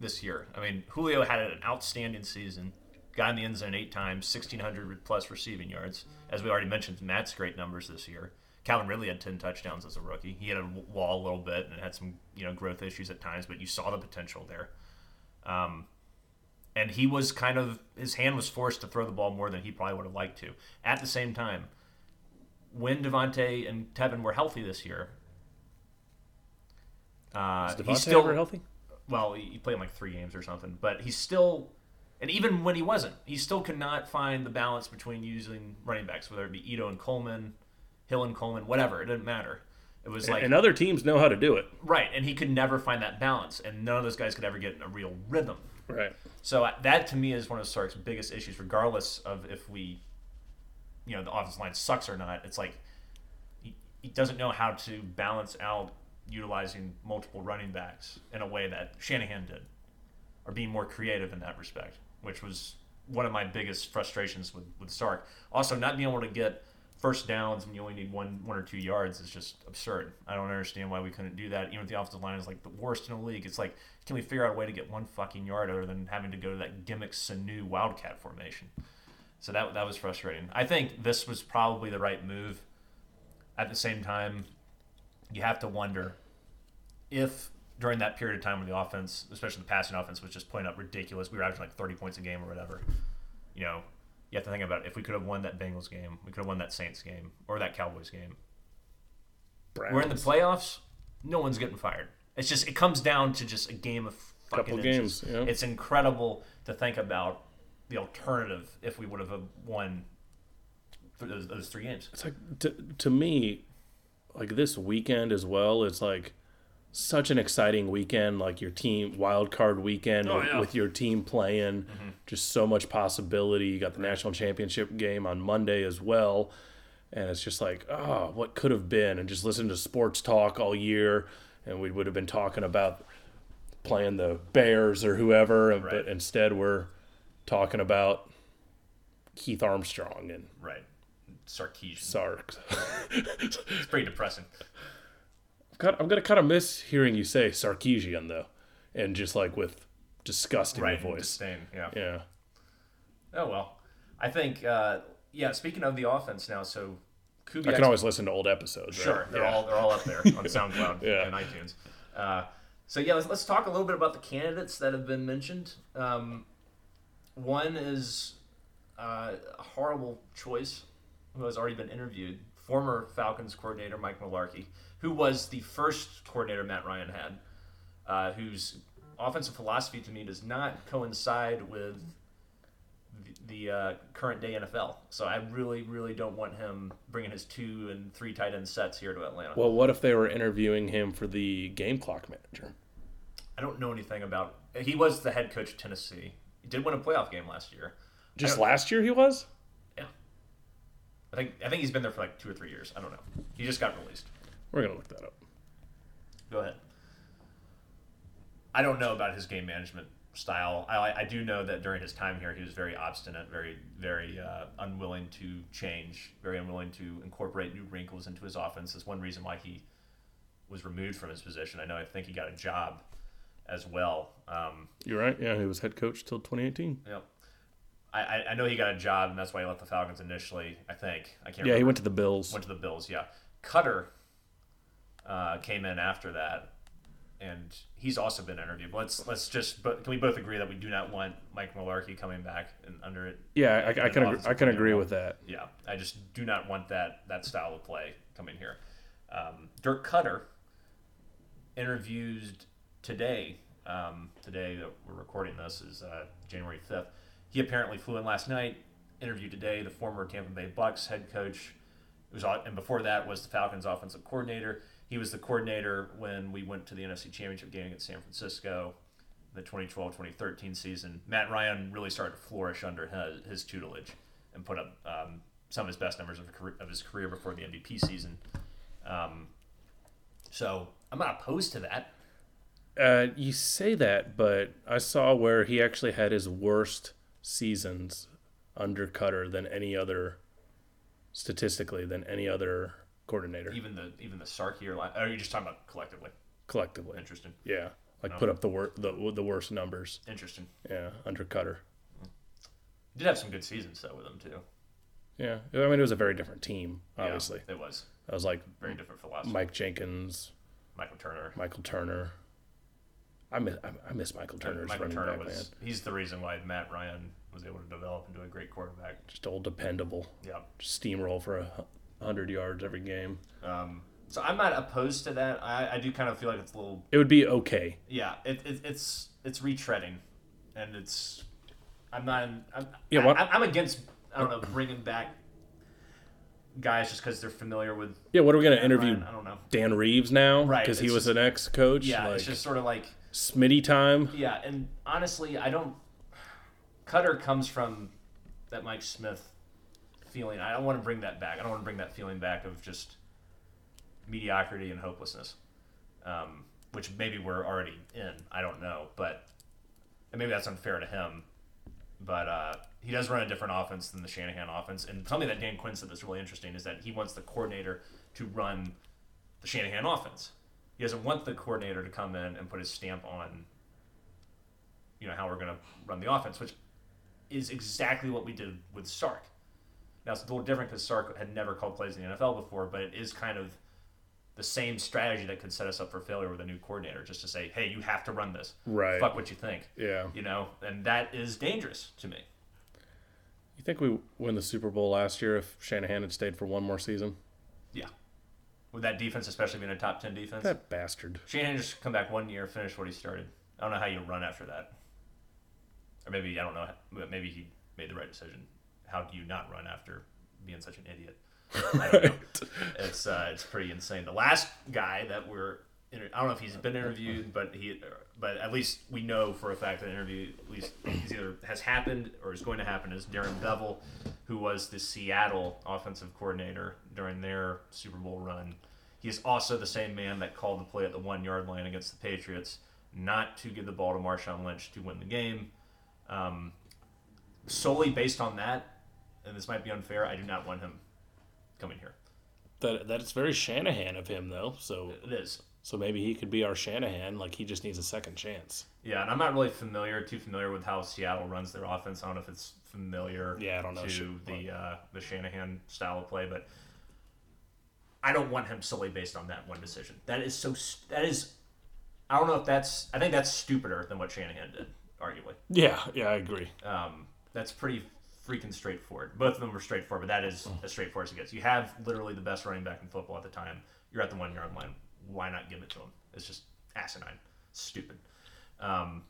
Speaker 1: this year. I mean, Julio had an outstanding season. Got in the end zone eight times, 1,600 plus receiving yards. As we already mentioned, Matt's great numbers this year. Calvin Ridley had 10 touchdowns as a rookie. He had a wall a little bit and had some you know growth issues at times, but you saw the potential there. Um, and he was kind of his hand was forced to throw the ball more than he probably would have liked to. At the same time, when Devonta and Tevin were healthy this year, uh,
Speaker 2: Is
Speaker 1: he still
Speaker 2: ever healthy?
Speaker 1: well, he he played in like three games or something, but he's still, and even when he wasn't, he still could not find the balance between using running backs, whether it be Ito and Coleman, Hill and Coleman, whatever. It didn't matter. It was like
Speaker 2: and other teams know how to do it.
Speaker 1: right, and he could never find that balance, and none of those guys could ever get in a real rhythm.
Speaker 2: Right.
Speaker 1: So uh, that to me is one of Sark's biggest issues, regardless of if we, you know, the offensive line sucks or not. It's like he, he doesn't know how to balance out utilizing multiple running backs in a way that Shanahan did, or being more creative in that respect, which was one of my biggest frustrations with with Sark. Also, not being able to get first downs when you only need one one or two yards is just absurd. I don't understand why we couldn't do that. Even if the offensive line is like the worst in the league, it's like can we figure out a way to get one fucking yard other than having to go to that gimmick Sanu wildcat formation? So that that was frustrating. I think this was probably the right move. At the same time, you have to wonder if during that period of time when the offense, especially the passing offense, was just putting up ridiculous, we were averaging like 30 points a game or whatever. You know, you have to think about if we could have won that Bengals game, we could have won that Saints game or that Cowboys game.
Speaker 2: Browns.
Speaker 1: We're in the playoffs. No one's getting fired. It's just it comes down to just a game of fucking
Speaker 2: Couple
Speaker 1: inches.
Speaker 2: games, yeah.
Speaker 1: It's incredible to think about the alternative if we would have uh, won those, those three games.
Speaker 2: It's like to to me, like this weekend as well. It's like such an exciting weekend. Like your team wild card weekend
Speaker 1: Oh,
Speaker 2: with,
Speaker 1: yeah.
Speaker 2: with your team playing. Mm-hmm. Just so much possibility. You got the national championship game on Monday as well, and it's just like oh, what could have been. And just listen to sports talk all year, and we would have been talking about playing the Bears or whoever,
Speaker 1: Right.
Speaker 2: but instead we're talking about Keith Armstrong and
Speaker 1: Right. Sarkisian.
Speaker 2: Sark.
Speaker 1: It's pretty depressing.
Speaker 2: I'm gonna kind of miss hearing you say Sarkisian though, and just like with disgust in
Speaker 1: Right.
Speaker 2: your voice.
Speaker 1: Disdain. Yeah.
Speaker 2: Yeah,
Speaker 1: Oh well. I think. Uh, yeah. Speaking of the offense now, so Kubiak.
Speaker 2: I can always listen to old episodes. right?
Speaker 1: Sure, they're
Speaker 2: Yeah.
Speaker 1: all they're all up there on SoundCloud
Speaker 2: Yeah.
Speaker 1: and iTunes. Uh, so yeah, let's, let's talk a little bit about the candidates that have been mentioned. Um, one is uh, a horrible choice who has already been interviewed. Former Falcons coordinator Mike Mularkey, who was the first coordinator Matt Ryan had, uh, whose offensive philosophy to me does not coincide with the, the uh, current day NFL. So I really, really don't want him bringing his two and three tight end sets here to Atlanta.
Speaker 2: Well, what if they were interviewing him for the game clock manager?
Speaker 1: I don't know anything about. He was the head coach of Tennessee. He did win a playoff game last year.
Speaker 2: Just last year he was.
Speaker 1: Yeah, I think I think he's been there for like two or three years. I don't know. He just got released.
Speaker 2: We're gonna look that up.
Speaker 1: Go ahead. I don't know about his game management style. I, I do know that during his time here, he was very obstinate, very, very uh, unwilling to change, very unwilling to incorporate new wrinkles into his offense. That's one reason why he was removed from his position. I know. I think he got a job as well. Um,
Speaker 2: You're right. Yeah, he was head coach till 2018.
Speaker 1: you know, I, I- I know he got a job, and that's why he left the Falcons initially. I think I can't.
Speaker 2: Yeah, he went to the Bills.
Speaker 1: Went to the Bills, yeah. Koetter uh, came in after that, and he's also been interviewed. Let's let's just but can we both agree that we do not want Mike Mularkey coming back and under it?
Speaker 2: Yeah, I, I can agree, I can agree with that.
Speaker 1: Yeah, I just do not want that that style of play coming here. Um, Dirk Koetter interviewed today. Um, today that we're recording this is uh, January fifth. He apparently flew in last night. Interviewed today. The former Tampa Bay Bucks head coach. It was and before that was the Falcons offensive coordinator. He was the coordinator when we went to the NFC Championship game against San Francisco, the 2012-2013 season. Matt Ryan really started to flourish under his, his tutelage and put up um, some of his best numbers of, of his career before the MVP season. Um, so I'm not opposed to that.
Speaker 2: Uh, you say that, but I saw where he actually had his worst seasons under Koetter than any other, statistically, than any other coordinator
Speaker 1: Even the even the Sark year. Line, are you just talking about collectively?
Speaker 2: collectively.
Speaker 1: Interesting.
Speaker 2: Yeah, like oh. put up the wor- the the worst numbers.
Speaker 1: Interesting.
Speaker 2: Yeah, under
Speaker 1: Koetter. Did have some good seasons though with them too.
Speaker 2: Yeah, I mean it was a very different team. Obviously,
Speaker 1: yeah, it was
Speaker 2: I was like
Speaker 1: very different philosophy.
Speaker 2: Mike Jenkins,
Speaker 1: Michael Turner.
Speaker 2: Michael Turner. I miss I, miss Michael Turner's
Speaker 1: Michael
Speaker 2: running
Speaker 1: Turner
Speaker 2: back
Speaker 1: was
Speaker 2: man.
Speaker 1: he's the reason why Matt Ryan was able to develop into a great quarterback.
Speaker 2: Just old dependable.
Speaker 1: Yeah.
Speaker 2: Steamroll for a 100 yards every game.
Speaker 1: Um, so I'm not opposed to that. I, I do kind of feel like it's a little
Speaker 2: It would be okay.
Speaker 1: yeah. It, it it's it's retreading, and it's I'm not. I'm,
Speaker 2: Yeah,
Speaker 1: I,
Speaker 2: what-
Speaker 1: I'm against. I don't know bringing back guys just because they're familiar with.
Speaker 2: Yeah, what are we going to interview
Speaker 1: Ryan. I don't know.
Speaker 2: Dan Reeves now?
Speaker 1: Right,
Speaker 2: Because he was
Speaker 1: just-
Speaker 2: an ex coach?
Speaker 1: Yeah,
Speaker 2: like,
Speaker 1: it's just sort of like
Speaker 2: Smitty time?
Speaker 1: yeah, and honestly, I don't. Koetter comes from that Mike Smith feeling. I don't want to bring that back. I don't want to bring that feeling back of just mediocrity and hopelessness, um, which maybe we're already in. I don't know, but and maybe that's unfair to him. But uh, he does run a different offense than the Shanahan offense, and something that Dan Quinn said that's really interesting is that he wants the coordinator to run the Shanahan offense. He doesn't want the coordinator to come in and put his stamp on, you know, how we're going to run the offense, which is exactly what we did with Sark. Now it's a little different because Sark had never called plays in the NFL before, but it is kind of the same strategy that could set us up for failure with a new coordinator, just to say, hey, you have to run this.
Speaker 2: Right.
Speaker 1: Fuck what you think.
Speaker 2: Yeah.
Speaker 1: You know, and that is dangerous to me.
Speaker 2: You think we win the Super Bowl last year if Shanahan had stayed for one more season?
Speaker 1: Yeah. With that defense, especially being a top 10 defense.
Speaker 2: That bastard.
Speaker 1: Shanahan just come back one year, finish what he started. I don't know how you run after that. Or maybe, I don't know, maybe he made the right decision. How do you not run after being such an idiot? I don't know. It's uh, it's pretty insane. The last guy that we're inter- I don't know if he's been interviewed, but he but at least we know for a fact that an interview at least either has happened or is going to happen is Darren Bevell, who was the Seattle offensive coordinator during their Super Bowl run. He is also the same man that called the play at the one yard line against the Patriots, not to give the ball to Marshawn Lynch to win the game. Um, solely based on that, and this might be unfair, I do not want him coming here.
Speaker 2: That that is very Shanahan of him though. So
Speaker 1: It is.
Speaker 2: so maybe he could be our Shanahan. Like he just needs a second chance.
Speaker 1: Yeah, and I'm not really familiar, too familiar with how Seattle runs their offense. I don't know if it's familiar
Speaker 2: Yeah, I don't know
Speaker 1: to the uh, the Shanahan style of play, but I don't want him solely based on that one decision. That is so. That is. I don't know if that's. I think that's stupider than what Shanahan did, arguably.
Speaker 2: Yeah, yeah, I agree.
Speaker 1: Um, that's pretty freaking straightforward. Both of them were straightforward, but that is
Speaker 2: Mm.
Speaker 1: as straightforward as it gets. You have literally the best running back in football at the time. You're at the one yard line. Why not give it to him? It's just asinine, stupid. Um,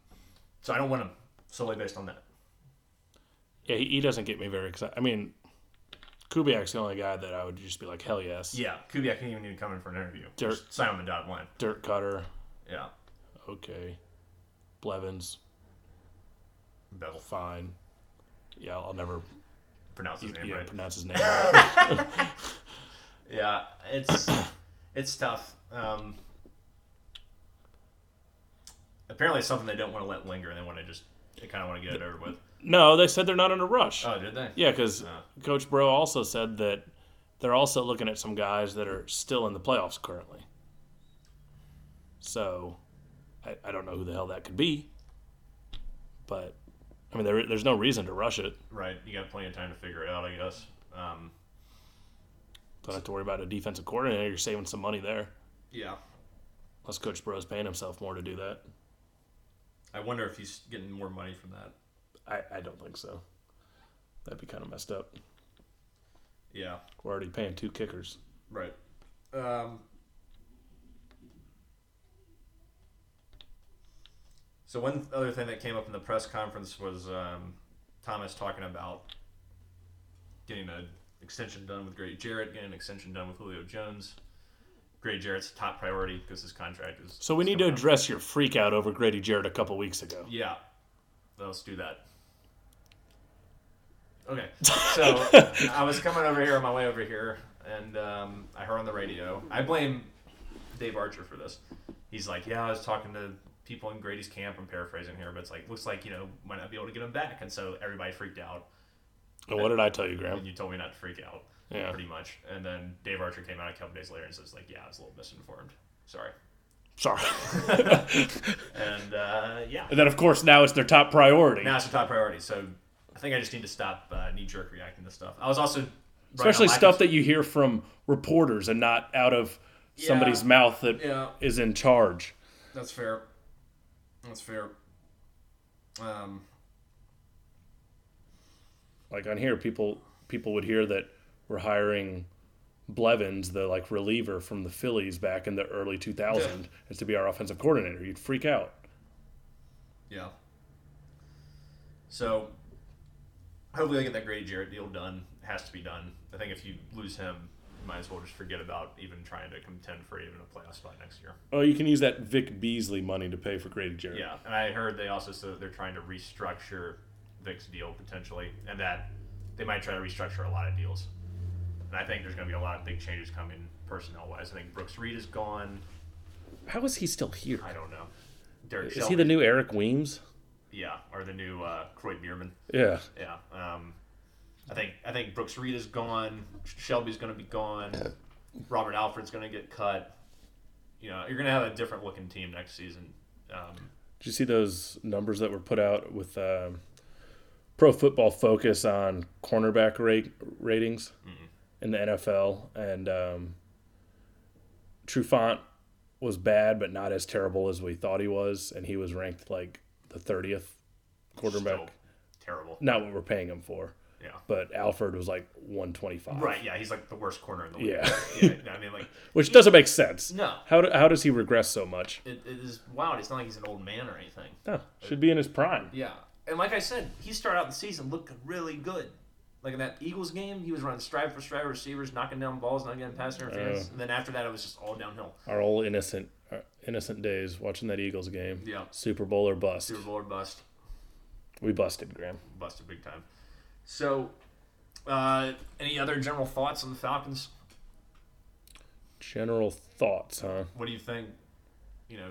Speaker 1: so I don't want him solely based on that.
Speaker 2: Yeah, he, he doesn't get me very excited. I mean, Kubiak's the only guy that I would just be like, hell yes.
Speaker 1: Yeah, Kubiak didn't even need to come in for an interview.
Speaker 2: Dirt.
Speaker 1: Just sign on the dotted line.
Speaker 2: Dirt cutter,
Speaker 1: Yeah,
Speaker 2: okay. Blevins,
Speaker 1: Bevel.
Speaker 2: fine. Yeah, I'll never
Speaker 1: Pronounce his name
Speaker 2: yeah,
Speaker 1: right.
Speaker 2: pronounce his name right.
Speaker 1: Yeah, it's it's tough. Um, apparently, it's something they don't want to let linger. and They want to just they kind of want to get it over with.
Speaker 2: no, they said they're not in a rush.
Speaker 1: Oh, did they?
Speaker 2: Yeah, because
Speaker 1: Oh.
Speaker 2: Coach Bro also said that they're also looking at some guys that are still in the playoffs currently. So, I, I don't know who the hell that could be. But, I mean, there, there's no reason to rush it.
Speaker 1: Right. You got plenty of time to figure it out, I guess. Um,
Speaker 2: Don't have to worry about a defensive coordinator. You're saving some money there.
Speaker 1: yeah.
Speaker 2: Unless Coach Bro's paying himself more to do that.
Speaker 1: I wonder if he's getting more money from that.
Speaker 2: I, I don't think so. That'd be kind of messed up.
Speaker 1: Yeah.
Speaker 2: We're already paying two kickers.
Speaker 1: Right. Um, so one other thing that came up in the press conference was um, Thomas talking about getting an extension done with Grady Jarrett, getting an extension done with Julio Jones. Grady Jarrett's top priority because his contract is.
Speaker 2: So we need to
Speaker 1: up.
Speaker 2: address your freak out over Grady Jarrett a couple weeks ago.
Speaker 1: Yeah. Let's do that. Okay. So I was coming over here on my way over here, and um, I heard on the radio. I blame Dave Archer for this. He's like, "Yeah, I was talking to people in Grady's camp. I'm paraphrasing here, but it's like looks like you know might not be able to get him back." And so everybody freaked out,
Speaker 2: And what did I tell you, Graham?
Speaker 1: and you told me not to freak out,
Speaker 2: Yeah.
Speaker 1: pretty much. And then Dave Archer came out a couple days later and says, "Like, yeah, I was a little misinformed. Sorry."
Speaker 2: Sorry.
Speaker 1: And uh, yeah,
Speaker 2: and then, of course, now it's their top priority.
Speaker 1: Now it's a top priority. So I think I just need to stop uh, knee jerk reacting to stuff. I was also
Speaker 2: Especially stuff that you hear from reporters and not out of somebody's
Speaker 1: Yeah.
Speaker 2: mouth that is
Speaker 1: Yeah,
Speaker 2: in charge.
Speaker 1: that's fair. That's fair. Um,
Speaker 2: Like on here, people people would hear that we're hiring Blevins, the like reliever from the Phillies back in the early 2000s, is to be our offensive coordinator. You'd freak out.
Speaker 1: Yeah. So hopefully they get that Grady Jarrett deal done. It has to be done. I think if you lose him, might as well just forget about even trying to contend for even a playoff spot next year.
Speaker 2: Oh, you can use that Vic Beasley money to pay for Grady Jarrett.
Speaker 1: Yeah, and I heard they also said that they're trying to restructure Vic's deal potentially, and that they might try to restructure a lot of deals. And I think there's going to be a lot of big changes coming personnel wise. I think Brooks Reed is gone.
Speaker 2: How is he still here?
Speaker 1: I don't know. Derrick
Speaker 2: Is
Speaker 1: Shelby,
Speaker 2: he the new Eric Weems?
Speaker 1: yeah, or the new uh, Kroy Biermann.
Speaker 2: Yeah.
Speaker 1: Yeah. Um, I think I think Brooks Reed is gone. Shelby's going to be gone. Robert Alford's going to get cut. You know, you're going to have a different looking team next season. Um,
Speaker 2: Did you see those numbers that were put out with um, Pro Football Focus on cornerback rate ratings in the NFL? And um, Trufant was bad, but not as terrible as we thought he was, and he was ranked like the thirtieth quarterback.
Speaker 1: still terrible.
Speaker 2: Not what we're paying him for,
Speaker 1: Yeah.
Speaker 2: but Alford was like one twenty five.
Speaker 1: Right. Yeah. He's like the worst corner in the league.
Speaker 2: Yeah.
Speaker 1: yeah. I mean, like,
Speaker 2: which doesn't make sense.
Speaker 1: no.
Speaker 2: How do, how does he regress so much?
Speaker 1: It, it is wild. It's not like he's an old man or anything.
Speaker 2: No, should be in his prime.
Speaker 1: Yeah. And like I said, he started out the season looking really good. Like in that Eagles game, he was running stride for stride receivers, knocking down balls, not getting pass interference. and then after that, it was just all downhill.
Speaker 2: Our old innocent uh, innocent days watching that Eagles game.
Speaker 1: Yeah.
Speaker 2: Super Bowl or bust.
Speaker 1: Super Bowl or bust.
Speaker 2: We busted, Graham.
Speaker 1: busted big time. So, uh, any other general thoughts on the Falcons?
Speaker 2: General thoughts, huh?
Speaker 1: What do you think? You know,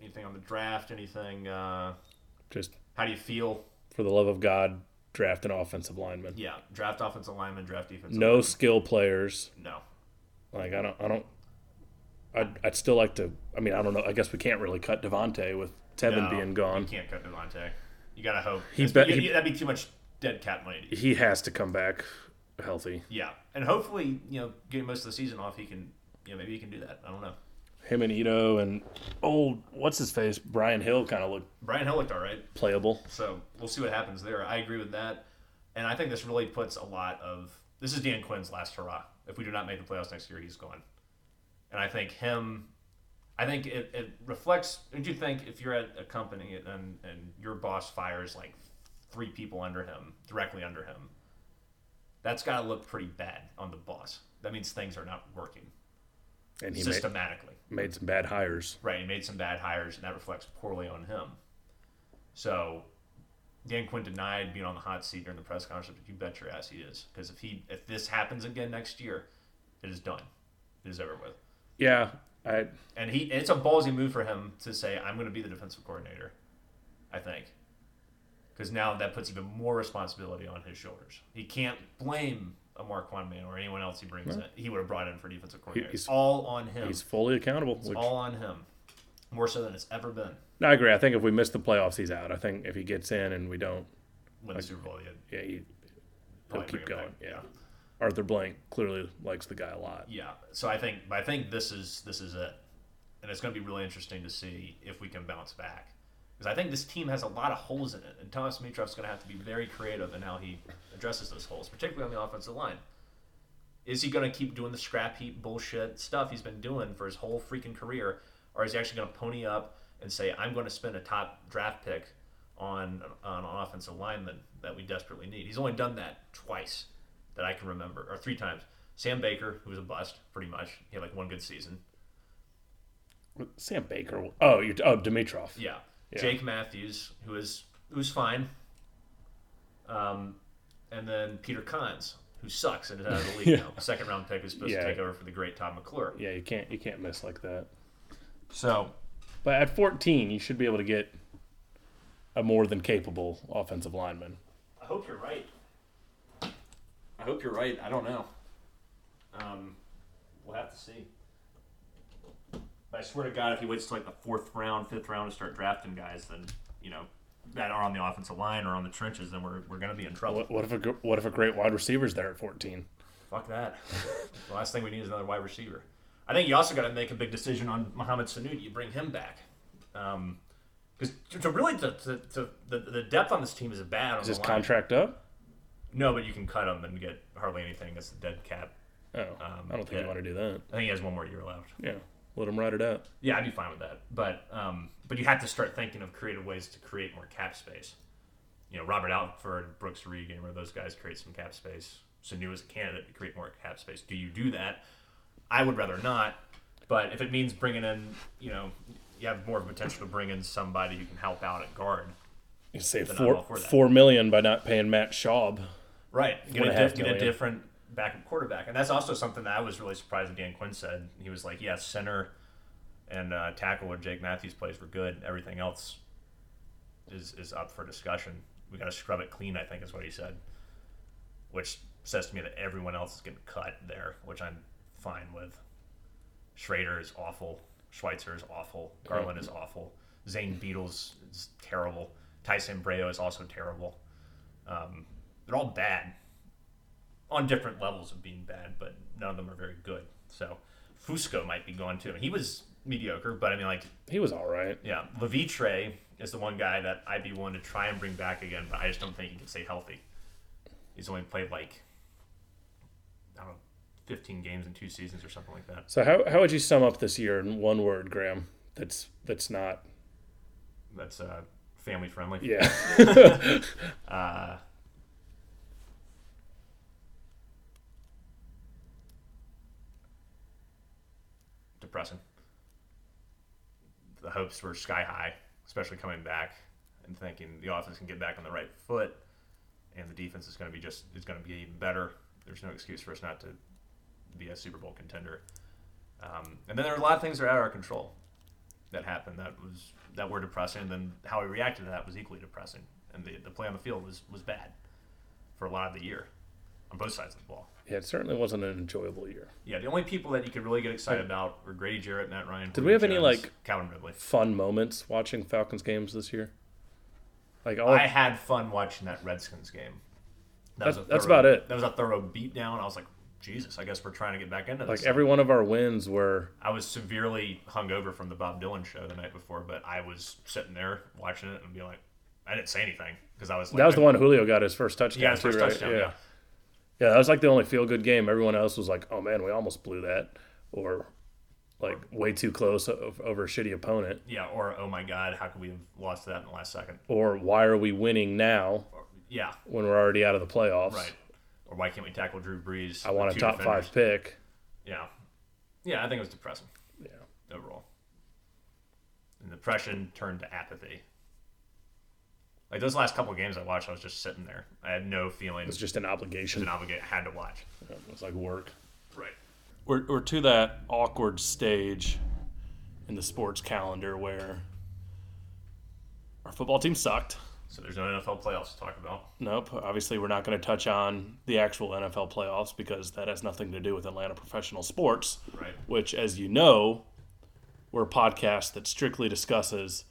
Speaker 1: anything on the draft? Anything? Uh,
Speaker 2: Just
Speaker 1: how do you feel?
Speaker 2: for the love of God, draft an offensive lineman.
Speaker 1: Yeah, draft offensive lineman, draft defensive.
Speaker 2: No
Speaker 1: lineman.
Speaker 2: skill players.
Speaker 1: no.
Speaker 2: Like I don't. I don't. I'd, I'd still like to. I mean, I don't know. I guess we can't really cut Devonta with Tevin
Speaker 1: No,
Speaker 2: being gone.
Speaker 1: You can't cut Devonta. You gotta hope.
Speaker 2: Bet-
Speaker 1: you-
Speaker 2: he-
Speaker 1: that'd be too much dead cap money.
Speaker 2: He has to come back healthy.
Speaker 1: Yeah, and hopefully, you know, getting most of the season off, he can. You know, maybe he can do that. I don't know.
Speaker 2: Him and Ito and old what's his face Brian Hill kind of look
Speaker 1: Brian Hill looked all right.
Speaker 2: playable.
Speaker 1: So we'll see what happens there. I agree with that, and I think this really puts a lot of this is Dan Quinn's last hurrah. If we do not make the playoffs next year, he's gone. And I think him, I think it, it reflects. Don't you think if you're at a company and and your boss fires like three people under him, directly under him, that's got to look pretty bad on the boss. That means things are not working
Speaker 2: And he made,
Speaker 1: systematically.
Speaker 2: made some bad hires.
Speaker 1: Right, he made some bad hires, and that reflects poorly on him. So, Dan Quinn denied being on the hot seat during the press conference, but you bet your ass he is. Because if he if this happens again next year, it is done. It is over with.
Speaker 2: Yeah, I
Speaker 1: And he it's a ballsy move for him to say, "I'm going to be the defensive coordinator." I think, because now that puts even more responsibility on his shoulders. He can't blame a Marquand Manuel or anyone else he brings in. He would have brought in for defensive coordinator.
Speaker 2: he's-
Speaker 1: it's all on him.
Speaker 2: he's fully accountable.
Speaker 1: It's
Speaker 2: Which
Speaker 1: all on him, more so than it's ever been.
Speaker 2: no, I agree. I think if we miss the playoffs, he's out. I think if he gets in and we don't,
Speaker 1: Win the Super Bowl, yeah.
Speaker 2: yeah, he, he'll keep going.
Speaker 1: back.
Speaker 2: Yeah. Arthur Blank clearly likes the guy a lot.
Speaker 1: Yeah. So I think, but I think this is this is it, and it's going to be really interesting to see if we can bounce back. Because I think this team has a lot of holes in it, and Thomas Dimitroff's going to have to be very creative in how he addresses those holes, particularly on the offensive line. Is he going to keep doing the scrap heap bullshit stuff he's been doing for his whole freaking career, or is he actually going to pony up and say, "I'm going to spend a top draft pick on on an offensive lineman that we desperately need"? He's only done that twice that I can remember, or three times. Sam Baker, who was a bust, pretty much. He had like one good season.
Speaker 2: Sam Baker. Oh, you oh Dimitroff.
Speaker 1: Yeah.
Speaker 2: Yeah.
Speaker 1: Jake Matthews, who is who's fine. Um, and then Peter Konz, who sucks and is out of the league
Speaker 2: Yeah.
Speaker 1: now. Second round pick is supposed
Speaker 2: Yeah.
Speaker 1: to take over for the great Todd McClure.
Speaker 2: Yeah, you can't you can't miss like that.
Speaker 1: So
Speaker 2: But at 14, you should be able to get a more than capable offensive lineman.
Speaker 1: I hope you're right. I hope you're right. I don't know. Um, we'll have to see. But I swear to God, if he waits till like the fourth round, fifth round to start drafting guys, then you know that are on the offensive line or on the trenches, then we're, we're gonna be in trouble.
Speaker 2: What, what if a what if a great wide receiver's there at 14?
Speaker 1: Fuck that. the last thing we need is another wide receiver. I think you also got to make a big decision on Mohamed Sanu. You bring him back? Because to, to really to, to, to the, the depth on this team is bad.
Speaker 2: Is his contract up?
Speaker 1: No, but you can cut him and get hardly anything. That's the dead cap.
Speaker 2: Oh,
Speaker 1: Um,
Speaker 2: I don't think
Speaker 1: yeah.
Speaker 2: you want to do that.
Speaker 1: I think he has one more year left.
Speaker 2: Yeah, let them ride it out.
Speaker 1: Yeah, I'd be fine with that. But um, but you have to start thinking of creative ways to create more cap space. You know, Robert Alford, Brooks Regamer, those guys create some cap space. Sanu is a candidate to create more cap space. Do you do that? I would rather not. But if it means bringing in, you know, you have more of a potential to bring in somebody who can help out at guard.
Speaker 2: You save
Speaker 1: Then I'm all
Speaker 2: four four million by not paying Matt Schaub.
Speaker 1: Right. Get,
Speaker 2: One
Speaker 1: a,
Speaker 2: and a half
Speaker 1: diff- get a different backup quarterback. And that's also something that I was really surprised that Dan Quinn said. He was like, yeah, center and uh, tackle where Jake Matthews plays were good. Everything else is, is up for discussion. We got to scrub it clean, I think is what he said. Which says to me that everyone else is getting cut there, which I'm fine with. Schrader is awful. Schweitzer is awful. Garland is awful. Zane Beadles is terrible. Ty Sambrailo is also terrible. Um, they're all bad on different levels of being bad, but none of them are very good. So Fusco might be gone too. He was mediocre, but I mean, like,
Speaker 2: He was all right.
Speaker 1: yeah, Levitre is the one guy that I'd be willing to try and bring back again, but I just don't think he can stay healthy. He's only played like I don't know, 15 games in two seasons or something like that.
Speaker 2: So how how would you sum up this year in one word, Graham? That's that's not
Speaker 1: That's uh, family friendly.
Speaker 2: yeah.
Speaker 1: Uh, depressing. The hopes were sky high, especially coming back and thinking the offense can get back on the right foot, and the defense is going to be just is going to be even better. There's no excuse for us not to be a Super Bowl contender. Um, and then there are a lot of things that are out of our control that happened that was that were depressing. And then how we reacted to that was equally depressing. And the, the play on the field was was bad for a lot of the year on both sides of the ball.
Speaker 2: Yeah, it certainly wasn't an enjoyable year.
Speaker 1: Yeah, the only people that you could really get excited about were Grady Jarrett, and Matt Ryan.
Speaker 2: Did we have
Speaker 1: Julio
Speaker 2: any, like-
Speaker 1: Calvin Ridley?
Speaker 2: Fun moments watching Falcons games this year. Like all
Speaker 1: I had fun watching that Redskins game. That was
Speaker 2: That's-
Speaker 1: a
Speaker 2: that's about it.
Speaker 1: That was a thorough beatdown. I was like, Jesus, I guess we're trying to get back into this.
Speaker 2: like every one of our wins were
Speaker 1: I was severely hungover from the Bob Dylan show the night before, but I was sitting there watching it and being like, I didn't say anything because I was like,
Speaker 2: that was the one Julio got his first touchdown
Speaker 1: Yeah, his
Speaker 2: too,
Speaker 1: first
Speaker 2: right?
Speaker 1: touchdown.
Speaker 2: yeah.
Speaker 1: Yeah.
Speaker 2: Yeah, that was like the only feel good game. Everyone else was like, "Oh man, we almost blew that," or like way too close over a shitty opponent,
Speaker 1: yeah. Or oh my God, how could we have lost that in the last second?
Speaker 2: or why are we winning now
Speaker 1: Or, yeah,
Speaker 2: when we're already out of the playoffs?
Speaker 1: right. Or why can't we tackle Drew Brees?
Speaker 2: I want
Speaker 1: with
Speaker 2: a
Speaker 1: two
Speaker 2: top
Speaker 1: defenders?
Speaker 2: five pick.
Speaker 1: Yeah, yeah. I think it was depressing
Speaker 2: Yeah,
Speaker 1: overall. And depression turned to apathy. Like those last couple of games I watched, I was just sitting there. I had no feeling.
Speaker 2: it
Speaker 1: It
Speaker 2: was just an
Speaker 1: was
Speaker 2: obligation.
Speaker 1: an obligation. I had to watch.
Speaker 2: It was like work.
Speaker 1: Right.
Speaker 2: We're, we're to that awkward stage in the sports calendar where our football team sucked.
Speaker 1: So there's no NFL playoffs to talk about.
Speaker 2: Nope. Obviously, we're not going to touch on the actual NFL playoffs because that has nothing to do with Atlanta professional sports,
Speaker 1: Right.
Speaker 2: which, as you know, we're a podcast that strictly discusses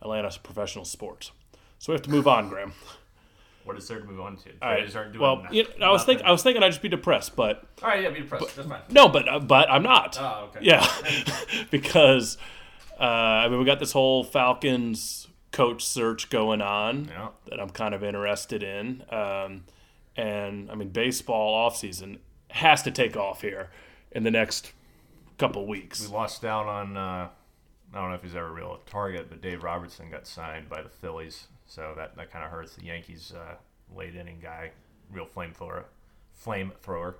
Speaker 2: Atlanta's professional sports. So we have to move on, Graham.
Speaker 1: What is there to move on to?
Speaker 2: All right.
Speaker 1: Aren't doing
Speaker 2: Well,
Speaker 1: nothing.
Speaker 2: you know, I was thinking, I was thinking I'd just be depressed, but
Speaker 1: All right, yeah, be depressed. That's fine.
Speaker 2: no, but uh, but I'm not.
Speaker 1: Oh, okay.
Speaker 2: Yeah, because uh, I mean we got this whole Falcons coach search going on
Speaker 1: Yeah.
Speaker 2: that I'm kind of interested in, um, and I mean baseball offseason has to take off here in the next couple weeks.
Speaker 1: We lost out on. Uh, I don't know if he's ever a real target, but Dave Robertson got signed by the Phillies, so that, that kind of hurts the Yankees' uh, late inning guy, real flamethrower, flamethrower.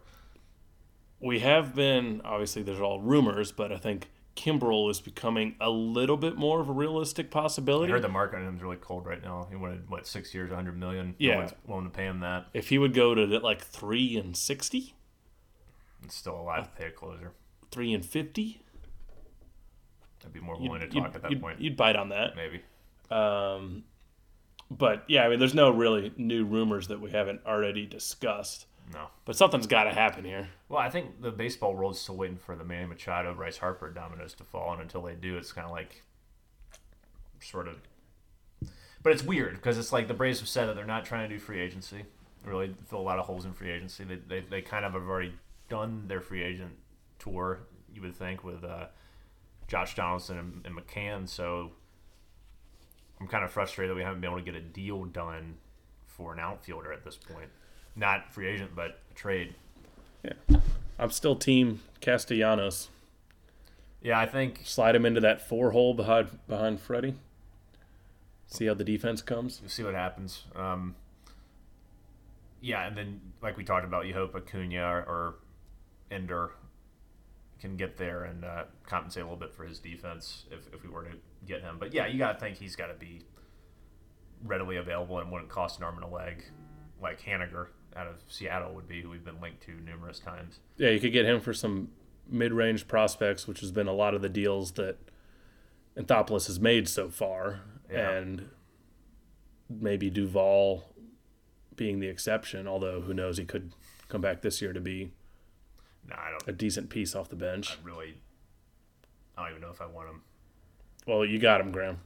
Speaker 2: We have been obviously there's all rumors, but I think Kimbrel is becoming a little bit more of a realistic possibility.
Speaker 1: I heard the market on him is really cold right now. He wanted what six years, 100 million.
Speaker 2: Yeah.
Speaker 1: no one's willing to pay him that.
Speaker 2: if he would go to like three and sixty,
Speaker 1: It's still a lot to pay a closer.
Speaker 2: three and fifty.
Speaker 1: I'd be more
Speaker 2: you'd-
Speaker 1: willing to talk at that
Speaker 2: you'd-
Speaker 1: point.
Speaker 2: You'd bite on that.
Speaker 1: Maybe.
Speaker 2: Um, but yeah, I mean, there's no really new rumors that we haven't already discussed.
Speaker 1: No.
Speaker 2: But something's got to happen here.
Speaker 1: Well, I think the baseball world's still waiting for the Manny Machado, Bryce Harper dominoes to fall, and until they do, it's kind of like sort of. But it's weird because it's like the Braves have said that they're not trying to do free agency. Really fill a lot of holes in free agency. They, they, they kind of have already done their free agent tour. You would think with uh, Josh Donaldson and, and McCann. So I'm kind of frustrated that we haven't been able to get a deal done for an outfielder at this point. Not free agent, but a trade. Yeah.
Speaker 2: I'm still team Castellanos.
Speaker 1: Yeah, I think
Speaker 2: Slide him into that four hole behind behind Freddie. See how the defense comes.
Speaker 1: see what happens. Um, yeah, and then like we talked about, you hope Acuna or, or Ender can get there and uh, compensate a little bit for his defense if, if we were to get him. But yeah, you got to think he's got to be readily available and wouldn't cost an arm and a leg like Haniger out of Seattle would be, who we've been linked to numerous times.
Speaker 2: Yeah, you could get him for some mid-range prospects, which has been a lot of the deals that Anthopoulos has made so far,
Speaker 1: Yeah.
Speaker 2: and maybe Duvall being the exception. Although who knows, he could come back this year to be
Speaker 1: No, I don't.
Speaker 2: a decent piece off the bench.
Speaker 1: I really, I don't even know if I want him.
Speaker 2: Well, you got him, Graham.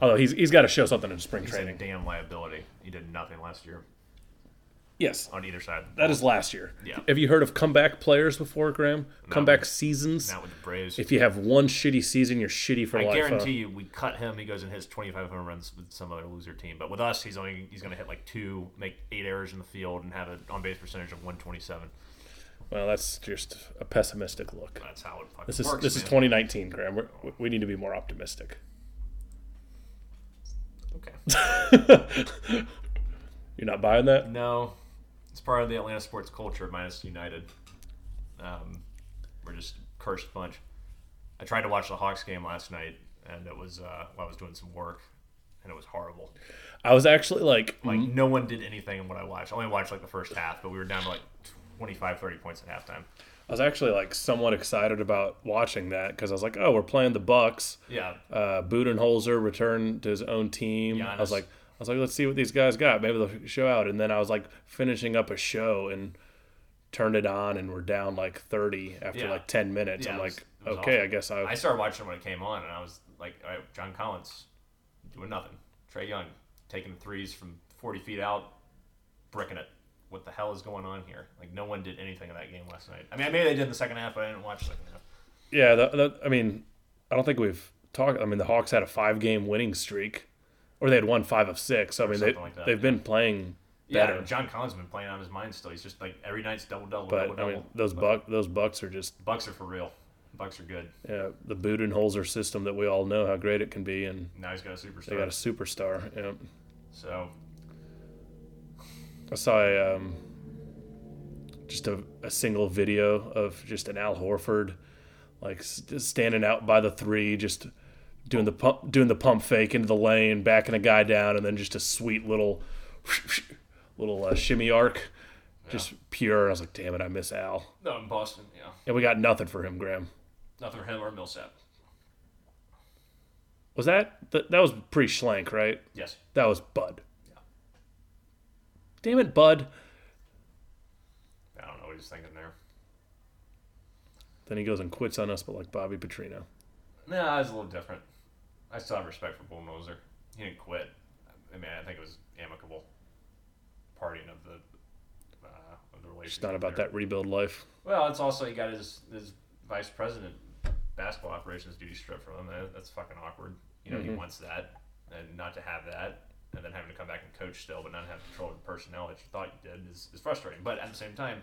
Speaker 2: Although he's he's got to show something in spring
Speaker 1: He's
Speaker 2: training.
Speaker 1: a damn liability. He did nothing last year
Speaker 2: Yes,
Speaker 1: on either side.
Speaker 2: that is last year.
Speaker 1: Yeah.
Speaker 2: Have you heard of comeback players before, Graham? Comeback seasons.
Speaker 1: not with the Braves.
Speaker 2: If you have one shitty season, you're shitty for
Speaker 1: I
Speaker 2: life. huh?
Speaker 1: guarantee you, we cut him. He goes and hits 25 home runs with some other loser team. But with us, he's only he's going to hit like two, make eight errors in the field, and have an on base percentage of 127.
Speaker 2: Well, that's just a pessimistic look.
Speaker 1: That's how it fucking
Speaker 2: This is
Speaker 1: works.
Speaker 2: this is 2019, Graham. We're, we need to be more optimistic.
Speaker 1: Okay.
Speaker 2: You're not buying that?
Speaker 1: No, it's part of the Atlanta sports culture minus United. Um, we're just a cursed bunch. I tried to watch the Hawks game last night, and it was uh, while I was doing some work, and it was horrible.
Speaker 2: I was actually like,
Speaker 1: Like no one did anything in what I watched. I only watched like the first half, but we were down to like 25, 30 points at halftime.
Speaker 2: I was actually like somewhat excited about watching that because I was like, oh, we're playing the Bucks.
Speaker 1: Yeah,
Speaker 2: Uh, Budenholzer returned to his own team. I was like, I was like, let's see what these guys got. Maybe they'll show out. And then I was like finishing up a show and turned it on, and we're down like 30 after
Speaker 1: Yeah.
Speaker 2: like 10 minutes.
Speaker 1: Yeah,
Speaker 2: I'm
Speaker 1: was-
Speaker 2: like, okay,
Speaker 1: awful.
Speaker 2: I guess I.
Speaker 1: I started watching when it came on, and I was like, all right, John Collins doing nothing. Trae Young taking threes from 40 feet out, bricking it. What the hell is going on here? Like, no one did anything in that game last night. I mean, maybe they did in the second half, but I didn't watch the second half.
Speaker 2: Yeah, I mean, I don't think we've talked. I mean, the Hawks had a five-game winning streak, or they had won five of six. So, I mean, they
Speaker 1: like that,
Speaker 2: they've
Speaker 1: yeah.
Speaker 2: been playing better. Yeah.
Speaker 1: John Collins has been playing on his mind still. He's just like every night's double double,
Speaker 2: but
Speaker 1: double
Speaker 2: I
Speaker 1: double.
Speaker 2: mean, those buck those Bucks are just
Speaker 1: Bucks are for real. Bucks are good.
Speaker 2: yeah, the Budenholzer system that we all know how great it can be, and
Speaker 1: Now he's got a superstar.
Speaker 2: they got a superstar. Yeah.
Speaker 1: so
Speaker 2: I saw a, um, just a, a single video of just an Al Horford, like just standing out by the three, just doing the pump, doing the pump fake into the lane, backing a guy down, and then just a sweet little, little uh, shimmy arc, just pure. I was like, damn it, I miss Al.
Speaker 1: no, in Boston, yeah,
Speaker 2: And we got nothing for him, Graham.
Speaker 1: nothing for him or Millsap.
Speaker 2: Was that that, that was pre Schlenk, right?
Speaker 1: Yes,
Speaker 2: That was Bud. Damn it, Bud.
Speaker 1: I don't know what he's thinking there.
Speaker 2: Then he goes and quits on us, but like Bobby Petrino.
Speaker 1: No, was a little different. I still have respect for Budenholzer. He didn't quit. I mean, I think it was amicable parting of the uh, of the relationship.
Speaker 2: It's not about
Speaker 1: there.
Speaker 2: that rebuild life.
Speaker 1: Well, it's also he got his his vice president basketball operations duty stripped from him. That's fucking awkward. You know, he wants that, and not to have that, and then having to come back and coach still, but not have control of the personnel that you thought you did is, is frustrating. But at the same time,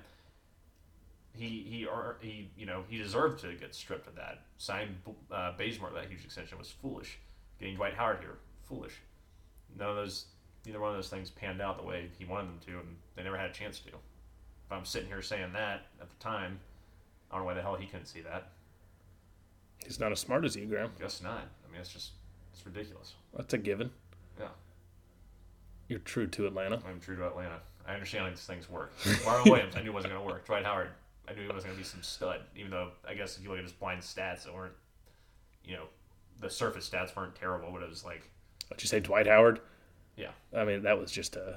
Speaker 1: he he or he you know he deserved to get stripped of that. Signing uh, Bazemore that huge extension was foolish. Getting Dwight Howard here, foolish. None of those, neither one of those things panned out the way he wanted them to, and they never had a chance to. If I'm sitting here saying that at the time, I don't know why the hell he couldn't see that.
Speaker 2: He's not as smart as you, Graham.
Speaker 1: Guess not. I mean, it's just it's ridiculous.
Speaker 2: That's a given. You're true to Atlanta.
Speaker 1: I'm true to Atlanta. I understand how these things work. Marlon Williams, I knew it wasn't going to work. Dwight Howard, I knew he wasn't going to be some stud. Even though I guess if you look at his blind stats, that weren't, you know, the surface stats weren't terrible, but it was like,
Speaker 2: What you say, Dwight Howard?
Speaker 1: yeah,
Speaker 2: I mean, that was just uh,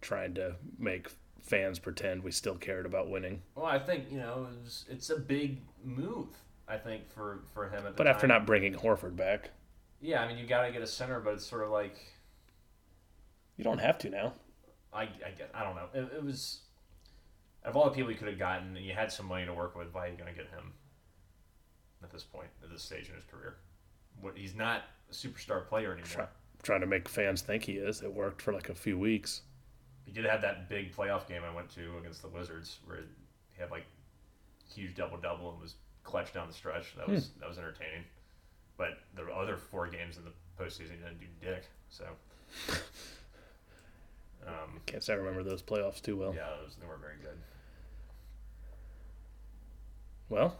Speaker 2: trying to make fans pretend we still cared about winning.
Speaker 1: Well, I think you know it was, it's a big move. I think for for him at the
Speaker 2: But after
Speaker 1: time.
Speaker 2: not bringing Horford back,
Speaker 1: yeah, I mean you got to get a center, but it's sort of like
Speaker 2: you don't have to now.
Speaker 1: I I get I don't know. It, it was of all the people you could have gotten, and you had some money to work with. Why are you going to get him at this point, at this stage in his career? What he's not a superstar player anymore.
Speaker 2: Try, trying to make fans think he is. It worked for like a few weeks.
Speaker 1: He did have that big playoff game I went to against the Wizards, where he had like huge double double and was clutch down the stretch. That hmm. was that was entertaining. But the other four games in the postseason, he didn't do dick. So, um,
Speaker 2: Can't say I remember those playoffs too well.
Speaker 1: yeah, those, they weren't very good.
Speaker 2: Well,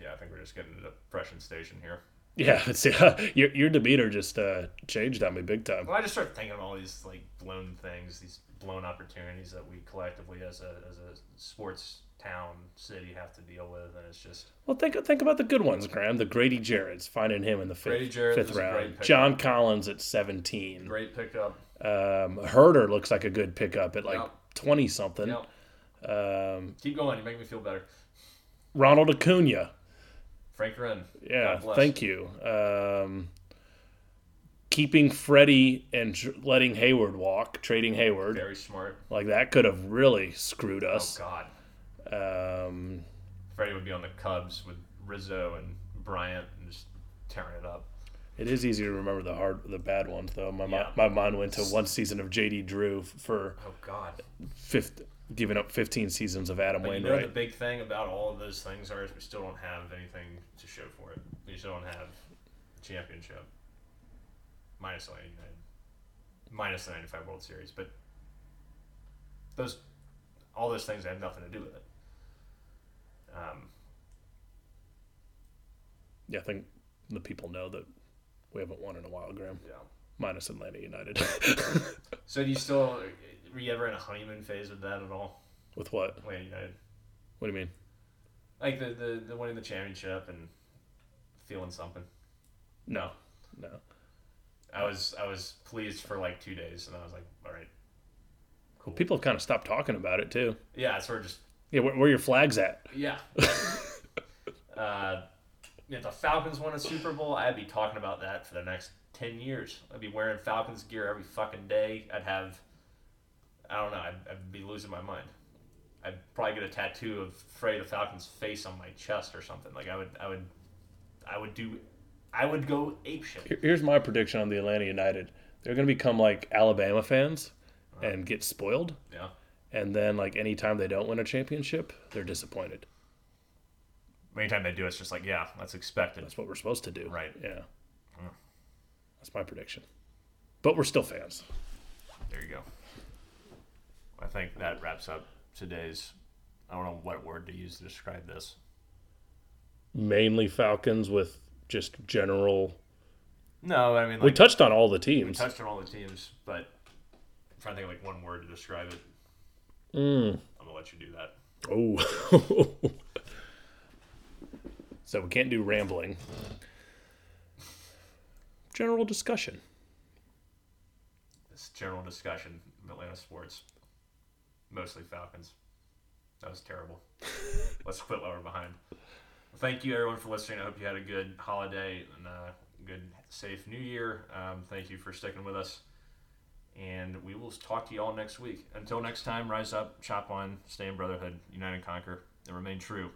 Speaker 1: Yeah, I think we're just getting to the depression station here.
Speaker 2: yeah, it's, yeah your your demeanor just uh, changed on me big time.
Speaker 1: Well, I just start thinking of all these like blown things, these blown opportunities that we collectively, as a as a sports town city, have to deal with, and it's just
Speaker 2: Well, think think about the good ones, Graham. The Grady Jarrett's finding him in the fifth, fifth
Speaker 1: was a great
Speaker 2: round. John Collins at seventeen.
Speaker 1: great pickup.
Speaker 2: Um, Huerter looks like a good pickup at like
Speaker 1: Yep.
Speaker 2: twenty something.
Speaker 1: Yep.
Speaker 2: Um,
Speaker 1: Keep going. You make me feel better.
Speaker 2: Ronald Acuna.
Speaker 1: Frank Wren.
Speaker 2: Yeah, thank you. Um, keeping Freddie and tr- letting Heyward walk, trading Heyward,
Speaker 1: Very smart.
Speaker 2: like that could have really screwed us. Oh.
Speaker 1: God.
Speaker 2: Um,
Speaker 1: Freddie would be on the Cubs with Rizzo and Bryant and just tearing it up.
Speaker 2: it is easy to remember the hard, the bad ones though. My
Speaker 1: Yeah.
Speaker 2: my mind went to one season of JD Drew for
Speaker 1: Oh God.
Speaker 2: fifth, giving up 15 seasons of Adam
Speaker 1: But you know
Speaker 2: Wainwright.
Speaker 1: the big thing about all of those things are is we still don't have anything to show for it. We still don't have a championship. Minus the 99, minus the 95 World Series. But those, all those things have nothing to do with it. Um,
Speaker 2: yeah, I think the people know that we haven't won in a while, Graham.
Speaker 1: yeah.
Speaker 2: Minus Atlanta United.
Speaker 1: So do you still, were you ever in a honeymoon phase with that at all?
Speaker 2: With what?
Speaker 1: Atlanta United?
Speaker 2: What do you mean?
Speaker 1: Like the, the, the winning the championship and feeling something.
Speaker 2: No, no.
Speaker 1: I was I was pleased for like two days, and I was like, all right, cool.
Speaker 2: People have kind of stopped talking about it too.
Speaker 1: Yeah, it's sort of just
Speaker 2: Yeah, where, where are your flags at?
Speaker 1: yeah. uh, if the Falcons won a Super Bowl, I'd be talking about that for the next ten years. I'd be wearing Falcons gear every fucking day. I'd have, I don't know, I'd, I'd be losing my mind. I'd probably get a tattoo of Freddie the Falcon's face on my chest or something. Like I would, I would, I would do, I would go apeshit.
Speaker 2: Here- Here's my prediction on the Atlanta United. They're going to become like Alabama fans and get spoiled.
Speaker 1: Yeah.
Speaker 2: And then, like, anytime they don't win a championship, they're disappointed.
Speaker 1: Anytime they do, it's just like, yeah, that's expected.
Speaker 2: That's what we're supposed to do.
Speaker 1: Right.
Speaker 2: Yeah. Mm. That's my prediction. But we're still fans.
Speaker 1: There you go. I think that wraps up today's. I don't know what word to use to describe this.
Speaker 2: Mainly Falcons with just general.
Speaker 1: No, I mean
Speaker 2: We touched on all the teams.
Speaker 1: We touched on all the teams, but I'm trying to think of like one word to describe it.
Speaker 2: Mm.
Speaker 1: I'm gonna let you do that.
Speaker 2: Oh. so we can't do rambling. General discussion.
Speaker 1: This general discussion of Atlanta sports, mostly Falcons. That was terrible. Let's quit while we're behind. Well, thank you everyone for listening. I hope you had a good holiday and a good, safe New Year. Um, thank you for sticking with us. And we will talk to you all next week. Until next time, rise up, chop on, stay in brotherhood, unite and conquer, and remain true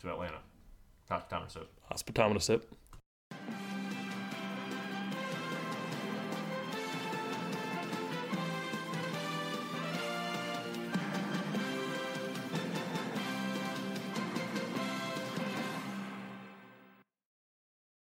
Speaker 1: to Atlanta. Thomas Hope.
Speaker 2: Hospitometer sip.